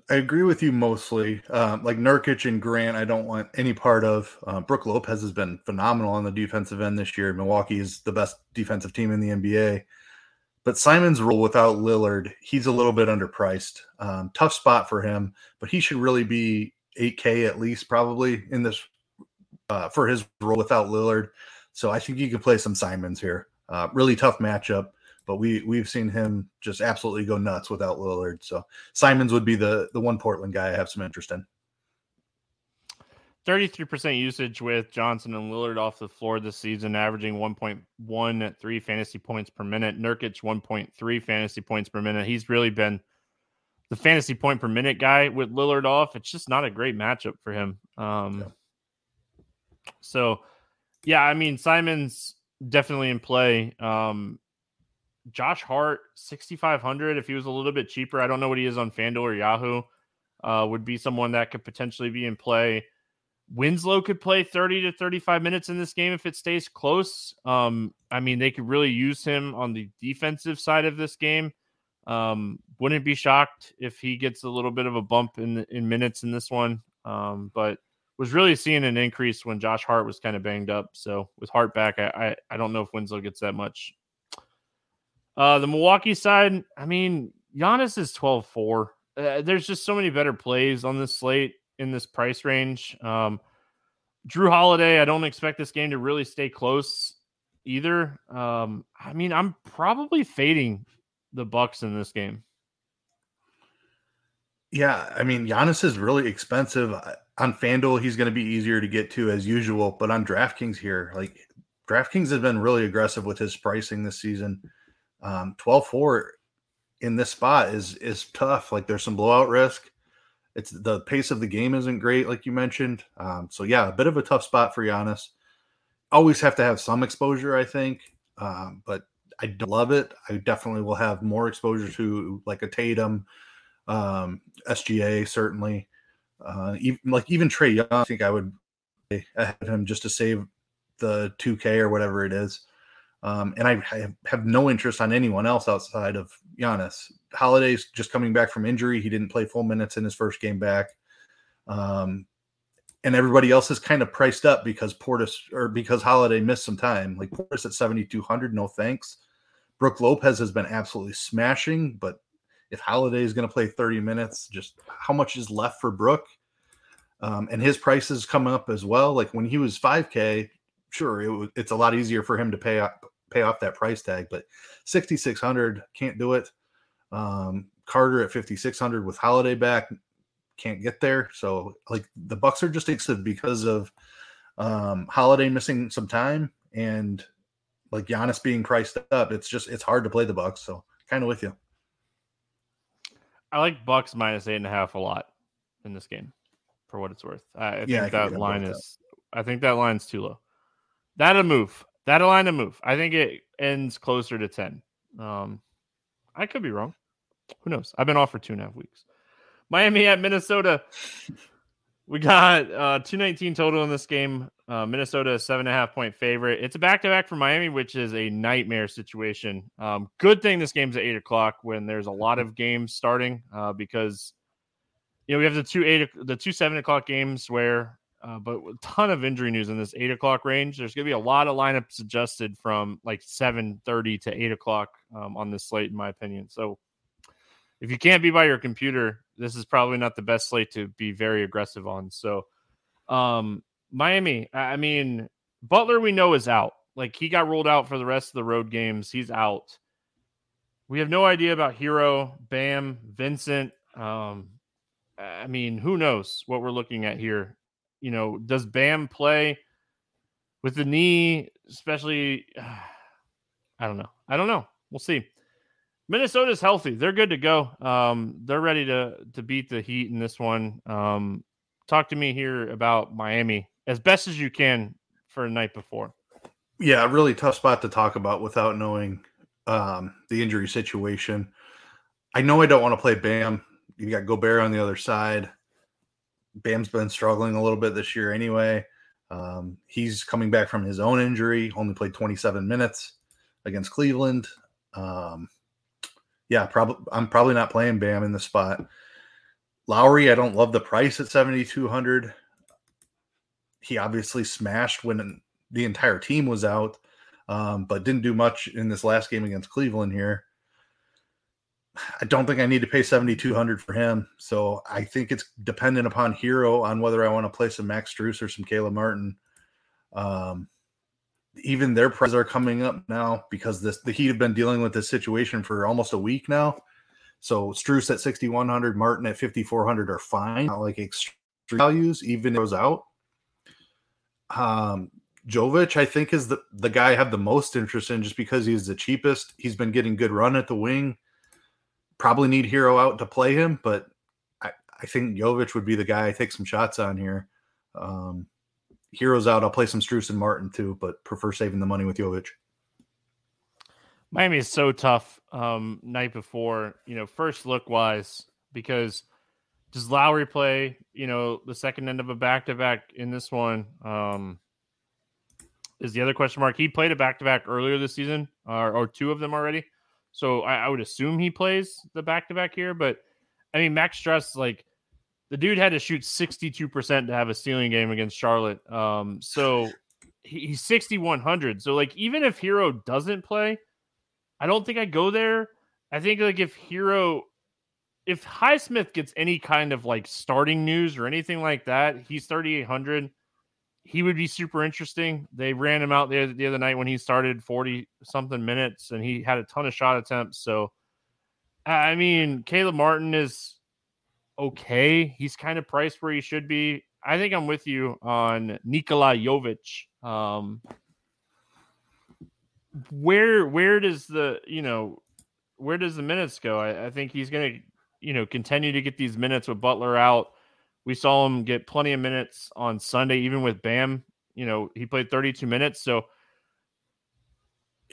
I agree with you mostly. Um, like Nurkic and Grant, I don't want any part of. Uh, Brook Lopez has been phenomenal on the defensive end this year. Milwaukee is the best defensive team in the NBA. But Simons' role without Lillard, he's a little bit underpriced. Um, tough spot for him, but he should really be 8K at least, probably in this uh, for his role without Lillard. So I think you can play some Simons here. Uh, really tough matchup but we we've seen him just absolutely go nuts without Lillard. So Simons would be the the one Portland guy I have some interest in. 33% usage with Johnson and Lillard off the floor this season, averaging 1.13 fantasy points per minute. Nurkic 1.3 fantasy points per minute. He's really been the fantasy point per minute guy with Lillard off. It's just not a great matchup for him. Um, yeah. So, yeah, I mean Simons definitely in play. Um, Josh Hart, 6,500. If he was a little bit cheaper, I don't know what he is on FanDuel or Yahoo, uh, would be someone that could potentially be in play. Winslow could play 30 to 35 minutes in this game if it stays close. Um, I mean, they could really use him on the defensive side of this game. Um, wouldn't be shocked if he gets a little bit of a bump in in minutes in this one. Um, but was really seeing an increase when Josh Hart was kind of banged up. So with Hart back, I, I, I don't know if Winslow gets that much uh, the Milwaukee side, I mean, Giannis is 12 4. Uh, there's just so many better plays on this slate in this price range. Um, Jrue Holiday, I don't expect this game to really stay close either. Um, I mean, I'm probably fading the Bucks in this game. Yeah, I mean, Giannis is really expensive. On FanDuel, he's going to be easier to get to as usual, but on DraftKings here, like DraftKings has been really aggressive with his pricing this season. Um, 12-4 in this spot is is tough. Like there's some blowout risk. It's the pace of the game isn't great, like you mentioned. Um, so yeah, a bit of a tough spot for Giannis. Always have to have some exposure, I think. Um, but I love it. I definitely will have more exposure to like a Tatum, um, SGA certainly. Uh, even like even Trae Young, I think I would have him just to save the 2K or whatever it is. Um, and I, I, have no interest on anyone else outside of Giannis. Holiday's just coming back from injury. He didn't play full minutes in his first game back. Um, and everybody else is kind of priced up because Portis or because Holiday missed some time. Like Portis at 7,200, no thanks. Brook Lopez has been absolutely smashing, but if Holiday is going to play 30 minutes, just how much is left for Brook? Um, and his prices come up as well. Like when he was 5K, sure, it it's a lot easier for him to pay up pay off that price tag. But 6,600 can't do it. Um, Carter at 5,600 with Holiday back can't get there. So like the Bucks are just excited because of um, Holiday missing some time and like Giannis being priced up. It's just it's hard to play the Bucks. So kind of with you. I like Bucks minus eight and a half a lot in this game, for what it's worth. I, I yeah, think I that line is. That. I think that line's too low. That a move. That'll line a move. I think it ends closer to 10. Um, I could be wrong. Who knows? I've been off for two and a half weeks. Miami at Minnesota. We got uh, 219 total in this game. Uh, Minnesota, seven and a half point favorite. It's a back to back for Miami, which is a nightmare situation. Um, good thing this game's at eight o'clock when there's a lot of games starting uh, because you know we have the two eight the two seven o'clock games where uh, but a ton of injury news in this eight o'clock range. There's going to be a lot of lineups adjusted from like seven thirty to eight o'clock um, on this slate, in my opinion. So, if you can't be by your computer, this is probably not the best slate to be very aggressive on. So, um, Miami, I mean, Butler, we know is out. Like he got ruled out for the rest of the road games. He's out. We have no idea about Herro, Bam, Vincent. Um, I mean, who knows what we're looking at here you know, does Bam play with the knee, especially? Uh, [sighs] I don't know. I don't know. We'll see. Minnesota's healthy. They're good to go. Um, they're ready to to beat the Heat in this one. Um, talk to me here about Miami as best as you can for a night before. Yeah, really tough spot to talk about without knowing um, the injury situation. I know I don't want to play Bam. You got Gobert on the other side. Bam's been struggling a little bit this year anyway. Um, he's coming back from his own injury, only played 27 minutes against Cleveland. Um, yeah, probably I'm probably not playing Bam in the spot. Lowry, I don't love the price at 7,200. He obviously smashed when the entire team was out, um, but didn't do much in this last game against Cleveland here. I don't think I need to pay 7,200 for him. So I think it's dependent upon Herro on whether I want to play some Max Strus or some Caleb Martin. Um, even their prices are coming up now because this the Heat have been dealing with this situation for almost a week now. So Strus at 6,100, Martin at 5,400 are fine, not like extreme values, even those out. Um, Jovic, I think, is the, the guy I have the most interest in just because he's the cheapest. He's been getting good run at the wing probably need Herro out to play him, but I, I think Jovic would be the guy I take some shots on here. Um, Herro's out. I'll play some Strus and Martin too, but prefer saving the money with Jovic. Miami is so tough um, night before, you know, first look wise, because does Lowry play, you know, the second end of a back to back in this one? Um, is the other question mark. He played a back to back earlier this season, or two of them already. So I, I would assume he plays the back to back here. But I mean, Max Strus, like the dude had to shoot 62% to have a stealing game against Charlotte. Um, so [laughs] he, he's 6,100. So like, even if Herro doesn't play, I don't think I go there. I think like if Herro if Highsmith gets any kind of like starting news or anything like that, he's 3,800 he would be super interesting. They ran him out there the other night when he started 40 something minutes and he had a ton of shot attempts. So, I mean, Caleb Martin is okay. He's kind of priced where he should be. I think I'm with you on Nikola Jovic. Um, where where does the you know where does the minutes go? I, I think he's going to you know continue to get these minutes with Butler out. We saw him get plenty of minutes on Sunday, even with Bam. You know, he played 32 minutes. So,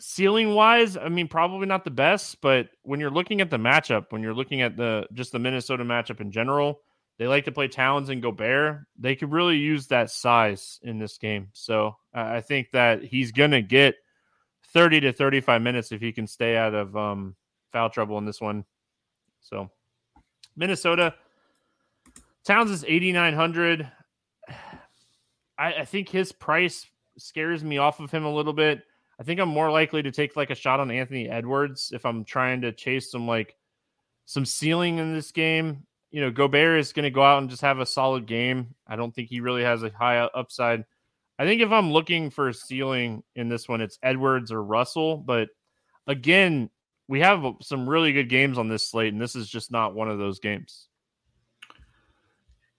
ceiling wise, I mean, probably not the best, but when you're looking at the matchup, when you're looking at the just the Minnesota matchup in general, they like to play Towns and Gobert. They could really use that size in this game. So, I think that he's going to get 30 to 35 minutes if he can stay out of um, foul trouble in this one. So, Minnesota Towns is 8,900. [sighs] I, I think his price scares me off of him a little bit. I think I'm more likely to take like a shot on Anthony Edwards if I'm trying to chase some like some ceiling in this game. You know, Gobert is going to go out and just have a solid game. I don't think he really has a high upside. I think if I'm looking for a ceiling in this one, it's Edwards or Russell. But again, we have some really good games on this slate, and this is just not one of those games.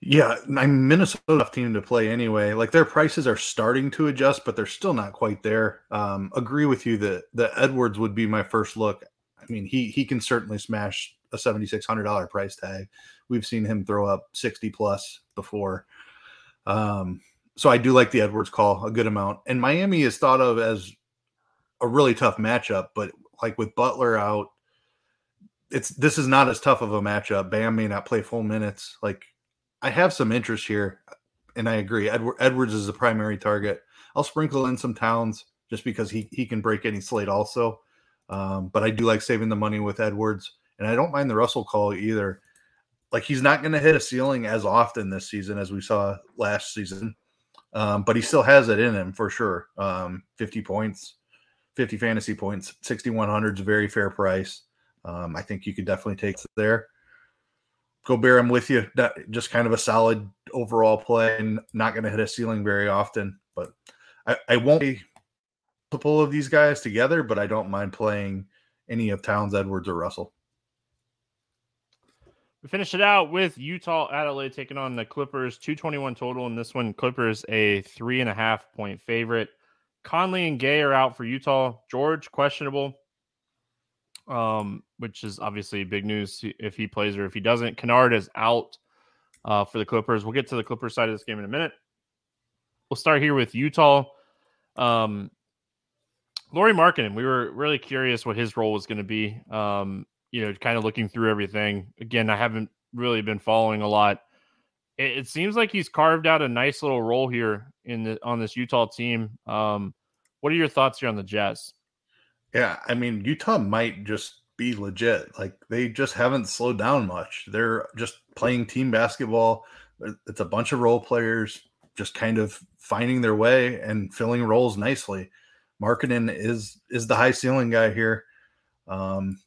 Yeah, I'm Minnesota team to play anyway. Like their prices are starting to adjust, but they're still not quite there. Um, agree with you that the Edwards would be my first look. I mean, he he can certainly smash a seventy six hundred dollar price tag. We've seen him throw up sixty plus before. Um, so I do like the Edwards call a good amount. And Miami is thought of as a really tough matchup, but like with Butler out, it's this is not as tough of a matchup. Bam may not play full minutes. Like I have some interest here, and I agree. Edward, Edwards is the primary target. I'll sprinkle in some Towns just because he he can break any slate also. Um, but I do like saving the money with Edwards, and I don't mind the Russell call either. Like he's not going to hit a ceiling as often this season as we saw last season, um, but he still has it in him for sure. Um, Fifty points, fifty fantasy points, sixty one hundred is a very fair price. Um, I think you could definitely take it there. Gobert, I'm with you. Just kind of a solid overall play and not going to hit a ceiling very often. But I, I won't be multiple of these guys together, but I don't mind playing any of Towns, Edwards, or Russell. We finish it out with Utah Adelaide taking on the Clippers, 221 total in this one. Clippers a three and a half point favorite. Conley and Gay are out for Utah. George questionable. Um, which is obviously big news if he plays or if he doesn't. Kennard is out uh, for the Clippers. We'll get to the Clippers side of this game in a minute. We'll start here with Utah. Um, Lauri Markkanen, we were really curious what his role was going to be. Um, you know, kind of looking through everything. Again, I haven't really been following a lot. It, it, seems like he's carved out a nice little role here in the on this Utah team. Um, what are your thoughts here on the Jazz? Yeah, I mean, Utah might just be legit. Like they just haven't slowed down much. They're just playing team basketball. It's a bunch of role players just kind of finding their way and filling roles nicely. Markkanen is is the high ceiling guy here. Um,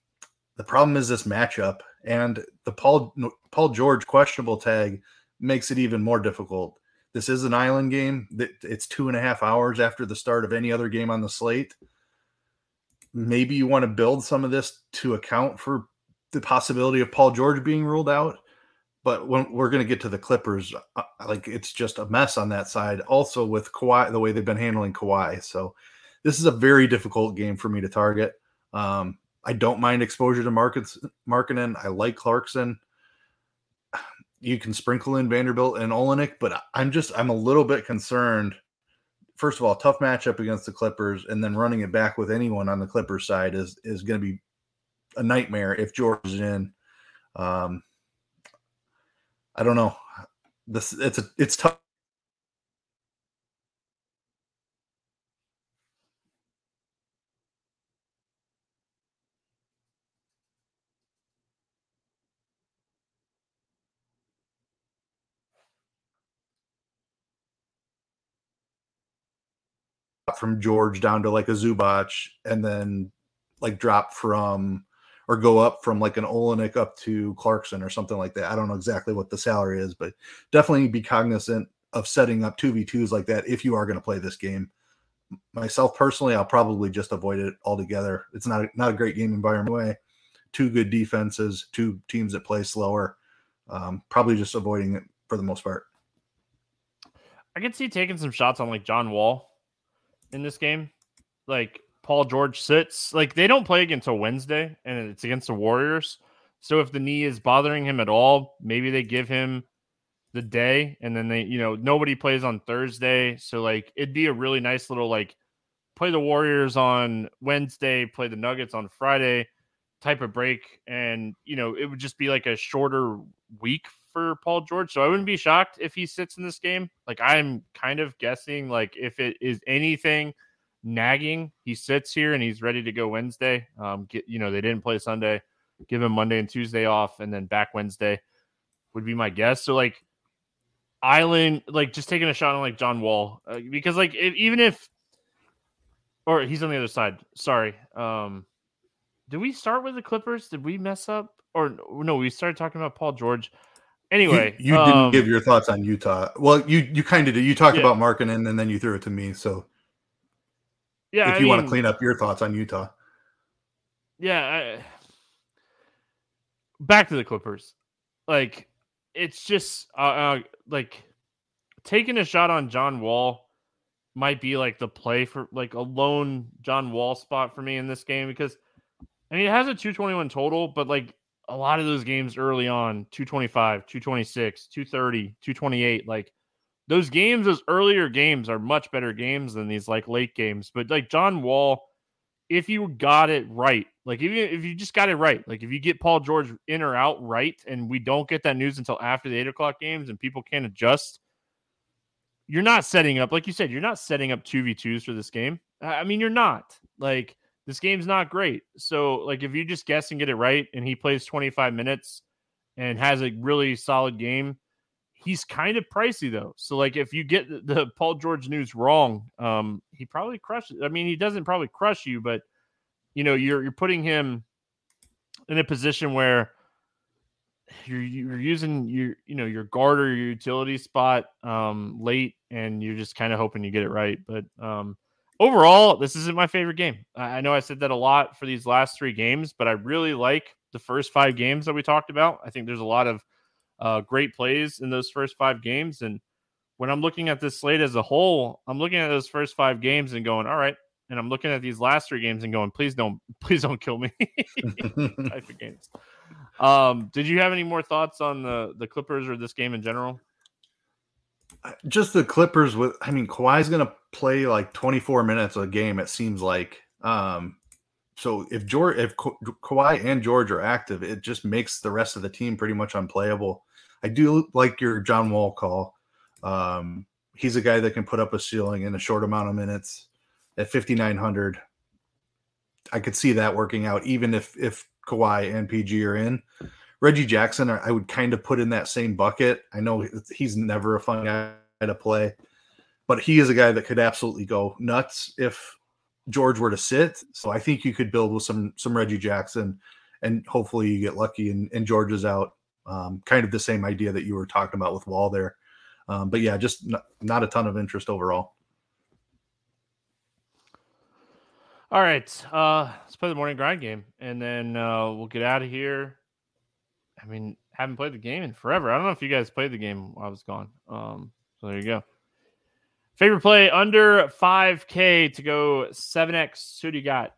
the problem is this matchup and the Paul Paul George questionable tag makes it even more difficult. This is an island game. It's two and a half hours after the start of any other game on the slate. Maybe you want to build some of this to account for the possibility of Paul George being ruled out. But when we're going to get to the Clippers, uh, like it's just a mess on that side. Also with Kawhi, the way they've been handling Kawhi. So this is a very difficult game for me to target. Um, I don't mind exposure to markets Markkanen. I like Clarkson. [sighs] You can sprinkle in Vanderbilt and Olynyk, but I'm just I'm a little bit concerned. First of all, tough matchup against the Clippers, and then running it back with anyone on the Clippers side is is going to be a nightmare if George is in. Um, I don't know. This it's a it's tough from George down to like a Zubac and then like drop from or go up from like an Olynyk up to Clarkson or something like that. I don't know exactly what the salary is, but definitely be cognizant of setting up 2v2s like that if you are going to play this game. Myself personally, I'll probably just avoid it altogether. It's not a, not a great game environment way. Two good defenses, two teams that play slower. Um, probably just avoiding it for the most part. I could see taking some shots on like John Wall in this game. Like Paul George sits. Like they don't play until Wednesday, and it's against the Warriors. So if the knee is bothering him at all, maybe they give him the day, and then they, you know, nobody plays on Thursday. So like it'd be a really nice little like play the Warriors on Wednesday, play the Nuggets on Friday type of break, and you know it would just be like a shorter week for Paul George. So I wouldn't be shocked if he sits in this game. Like I'm kind of guessing like if it is anything nagging, he sits here and he's ready to go Wednesday. Um get you know, they didn't play Sunday. Give him Monday and Tuesday off and then back Wednesday would be my guess. So like Island like just taking a shot on like John Wall uh, because like if, even if or he's on the other side. Sorry. Um did we start with the Clippers? Did we mess up? Or no, we started talking about Paul George. Anyway, you, you um, didn't give your thoughts on Utah. Well, you you kind of did. You talked yeah. about Markkanen and then you threw it to me. So, yeah, if I you mean, want to clean up your thoughts on Utah, yeah. I, back to the Clippers. Like it's just uh, uh, like taking a shot on John Wall might be like the play for like a lone John Wall spot for me in this game because I mean it has a 221 total, but like a lot of those games early on 225 226 230 228 like those games those earlier games are much better games than these like late games but like john wall if you got it right like if you if you just got it right like if you get paul george in or out right and we don't get that news until after the eight o'clock games and people can't adjust you're not setting up like you said you're not setting up 2v2s for this game. I mean you're not like this game's not great. So, like, if you just guess and get it right, and he plays 25 minutes and has a really solid game, he's kind of pricey though. So, like, if you get the Paul George news wrong, um, he probably crushes. I mean, he doesn't probably crush you, but you know, you're you're putting him in a position where you're you're using your you know your guard or your utility spot um late, and you're just kind of hoping you get it right. But um overall, this isn't my favorite game. I know I said that a lot for these last three games, but I really like the first five games that we talked about. I think there's a lot of uh, great plays in those first five games. And when I'm looking at this slate as a whole, I'm looking at those first five games and going, all right, and I'm looking at these last three games and going, please don't, [laughs] please don't kill me. [laughs] type of games. Um, did you have any more thoughts on the the Clippers or this game in general? Just the Clippers with, I mean, Kawhi's going to play like 24 minutes a game. It seems like. Um, so if George, if Ka- Kawhi and George are active, it just makes the rest of the team pretty much unplayable. I do like your John Wall call. Um, he's a guy that can put up a ceiling in a short amount of minutes at 5900 i could see that working out even if if Kawhi and pg are in reggie jackson i would kind of put in that same bucket i know he's never a fun guy to play but he is a guy that could absolutely go nuts if george were to sit so i think you could build with some some reggie jackson and hopefully you get lucky and, and george is out um, kind of the same idea that you were talking about with wall there um, but yeah, just not, not a ton of interest overall. All right, uh, let's play the morning grind game, and then uh, we'll get out of here. I mean, haven't played the game in forever. I don't know if you guys played the game while I was gone. Um, so there you go. Favorite play under 5K to go 7X. Who do you got?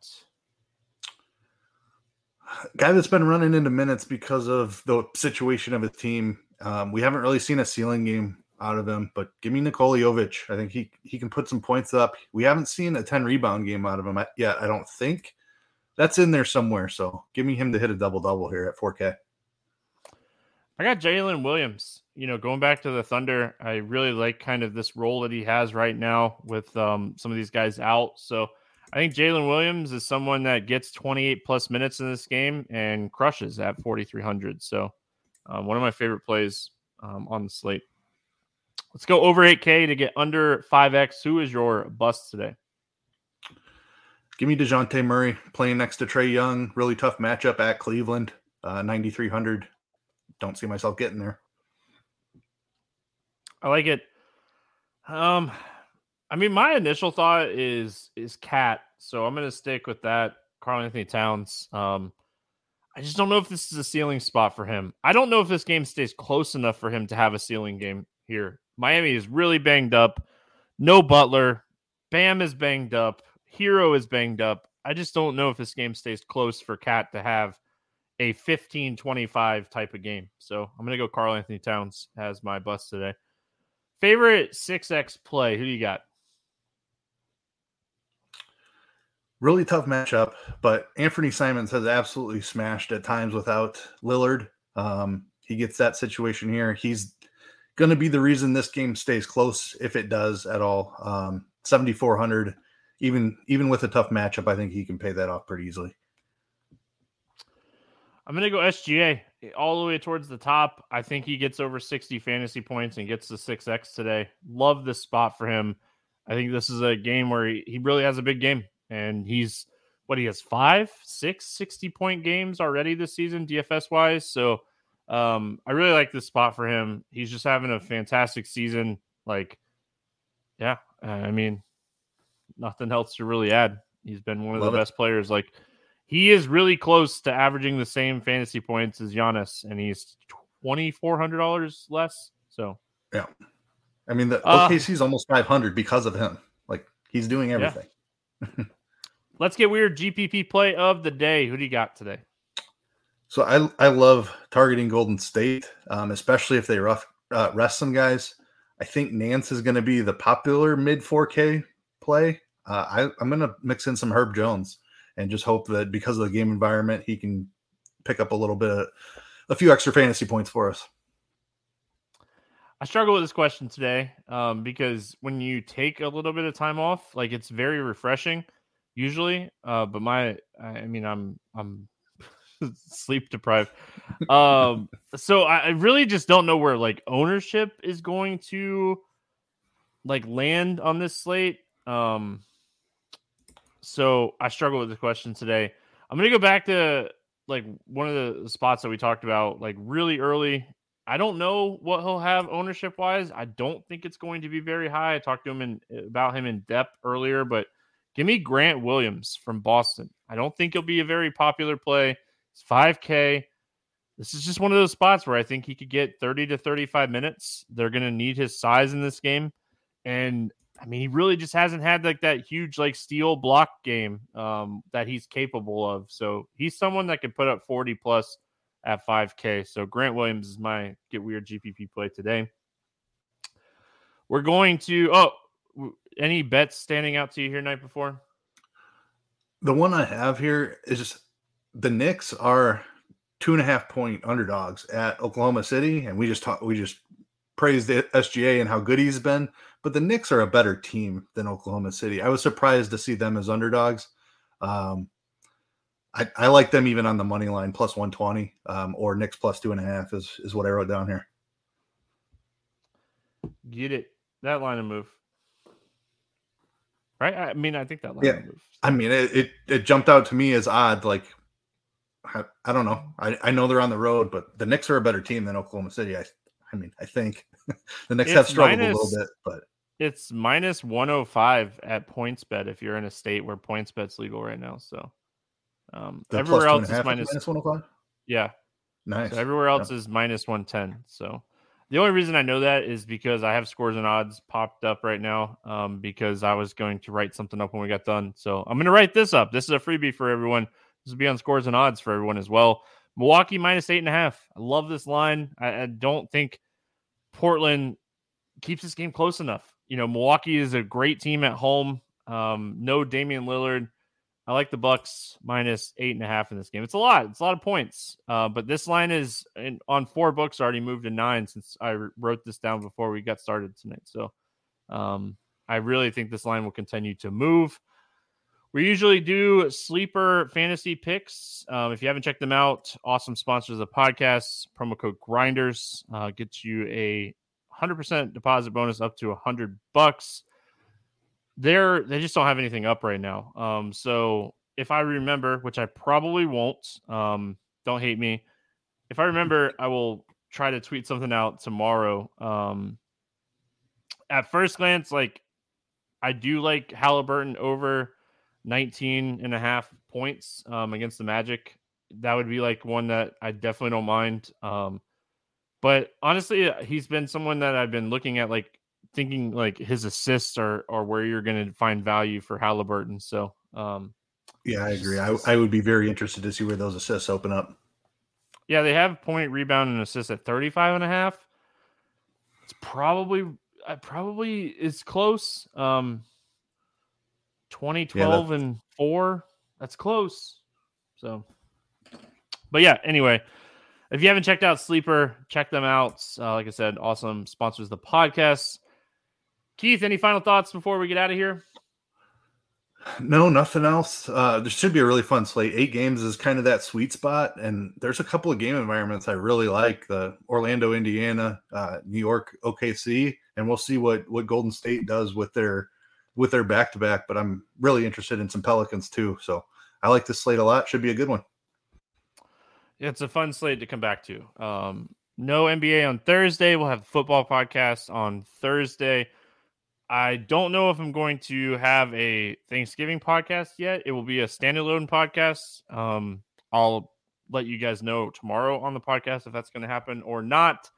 Guy that's been running into minutes because of the situation of his team. Um, we haven't really seen a ceiling game out of him. But give me Nikola Jovic. I think he he can put some points up. We haven't seen a 10 rebound game out of him yet, I don't think. That's in there somewhere. So give me him to hit a double double here at 4K. I got Jalen Williams. You know, going back to the Thunder, I really like kind of this role that he has right now with um, some of these guys out. So I think Jalen Williams is someone that gets 28 plus minutes in this game and crushes at 4,300. So um, one of my favorite plays um, on the slate. Let's go over 8K to get under 5X. Who is your bust today? Give me Dejounte Murray playing next to Trae Young. Really tough matchup at Cleveland. Uh, 9,300. Don't see myself getting there. I like it. Um, I mean, my initial thought is is KAT, so I'm to stick with that. Karl Anthony Towns. Um, I just don't know if this is a ceiling spot for him. I don't know if this game stays close enough for him to have a ceiling game here. Miami is really banged up. No Butler. Bam is banged up. Herro is banged up. I just don't know if this game stays close for KAT to have a 15 25 type of game. So I'm going to go Karl Anthony Towns as my bust today. Favorite 6X play? Who do you got? Really tough matchup, but Anthony Simons has absolutely smashed at times without Lillard. Um, he gets that situation here. He's going to be the reason this game stays close if it does at all. Um, 7400 even even with a tough matchup, I think he can pay that off pretty easily. I'm going to go SGA all the way towards the top. I think he gets over 60 fantasy points and gets the 6x today. Love this spot for him. I think this is a game where he, he really has a big game and he's what he has five, six 60 point games already this season, DFS wise. So um, I really like this spot for him. He's just having a fantastic season. Like, yeah, I mean, nothing else to really add. He's been one of Love the it. best players. Like, he is really close to averaging the same fantasy points as Giannis, and he's twenty four hundred dollars less. So, yeah, I mean, the uh, OKC's almost five hundred because of him. Like, he's doing everything. Yeah. [laughs] Let's get weird. GPP play of the day. Who do you got today? So I I love targeting Golden State, um, especially if they rough, uh, rest some guys. I think Nance is going to be the popular mid 4K play. Uh, I, I'm going to mix in some Herb Jones and just hope that because of the game environment, he can pick up a little bit of a few extra fantasy points for us. I struggle with this question today um, because when you take a little bit of time off, like it's very refreshing usually. Uh, but my, I mean, I'm I'm [laughs] sleep deprived. Um, so I, really just don't know where like ownership is going to like land on this slate. Um, so I struggle with the question today. I'm gonna go back to like one of the spots that we talked about, like really early. I don't know what he'll have ownership wise. I don't think it's going to be very high. I talked to him in, eh, about him in depth earlier, but give me Grant Williams from Boston. I don't think he'll be a very popular play. It's 5K. This is just one of those spots where I think he could get 30 to 35 minutes. They're going to need his size in this game. And I mean, he really just hasn't had like that huge like steal block game um, that he's capable of. So he's someone that can put up 40 plus at 5K. So Grant Williams is my get weird GPP play today. We're going to oh, any bets standing out to you here night before? The one I have here is just the Knicks are two and a half point underdogs at Oklahoma City, and we just talk, we just praised the SGA and how good he's been, but the Knicks are a better team than Oklahoma City. I was surprised to see them as underdogs. Um, I, I like them even on the money line plus 120 um, or Knicks plus two and a half is, is what I wrote down here. Get it. That line of move. Right? I mean, I think that line yeah. I mean, it, it, it jumped out to me as odd. Like, I, I don't know. I, I know they're on the road, but the Knicks are a better team than Oklahoma City. I I mean, I think [laughs] the Knicks it's have struggled minus, a little bit, but it's minus 105 at PointsBet if you're in a state where PointsBet's legal right now. So um, everywhere else is minus, minus 105. Yeah, nice. So everywhere else yeah. is minus 110. So the only reason I know that is because I have scores and odds popped up right now um, because I was going to write something up when we got done. So I'm going to write this up. This is a freebie for everyone. This will be on scores and odds for everyone as well. Milwaukee minus eight and a half. I love this line. I, I don't think Portland keeps this game close enough. You know, Milwaukee is a great team at home. Um, no Damian Lillard. I like the Bucks minus eight and a half in this game. It's a lot. It's a lot of points. Uh, but this line is in, on four books already moved to nine since I wrote this down before we got started tonight. So um, I really think this line will continue to move. We usually do sleeper fantasy picks. Um, if you haven't checked them out, awesome sponsors of the podcast. Promo code Grinders uh, gets you a 100% deposit bonus up to 100 bucks. They're they just don't have anything up right now. Um, so if I remember, which I probably won't, um, don't hate me. If I remember, I will try to tweet something out tomorrow. Um, at first glance, like I do like Halliburton over 19 and a half points um, against the Magic. That would be like one that I definitely don't mind. Um, but honestly, uh, he's been someone that I've been looking at, like thinking like his assists are, are where you're going to find value for Halliburton. So, um, yeah, I agree. I, I would be very interested to see where those assists open up. Yeah, they have point, rebound, and assist at 35 and a half. It's probably, I uh, probably is close. Um, 2012 yeah, and four. That's close. So, but yeah, anyway, if you haven't checked out Sleeper, check them out. Uh, like I said, awesome sponsors the podcast. Keith, any final thoughts before we get out of here? No, nothing else. Uh, there should be a really fun slate. Eight games is kind of that sweet spot, and there's a couple of game environments I really like: the Orlando, Indiana, uh, New York, OKC, and we'll see what what Golden State does with their with their back to back, but I'm really interested in some Pelicans too. So I like this slate a lot. Should be a good one. It's a fun slate to come back to. Um, no NBA on Thursday. We'll have football podcast on Thursday. I don't know if I'm going to have a Thanksgiving podcast yet. It will be a standalone podcast. Um, I'll let you guys know tomorrow on the podcast if that's going to happen or not.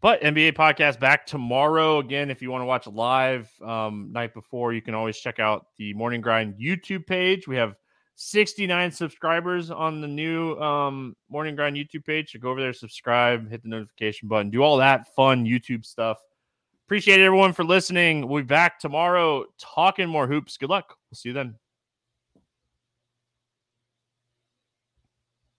But NBA podcast back tomorrow. Again, if you want to watch live um, night before, you can always check out the Morning Grind YouTube page. We have 69 subscribers on the new um, Morning Grind YouTube page. So go over there, subscribe, hit the notification button, do all that fun YouTube stuff. Appreciate everyone for listening. We'll be back tomorrow talking more hoops. Good luck. We'll see you then.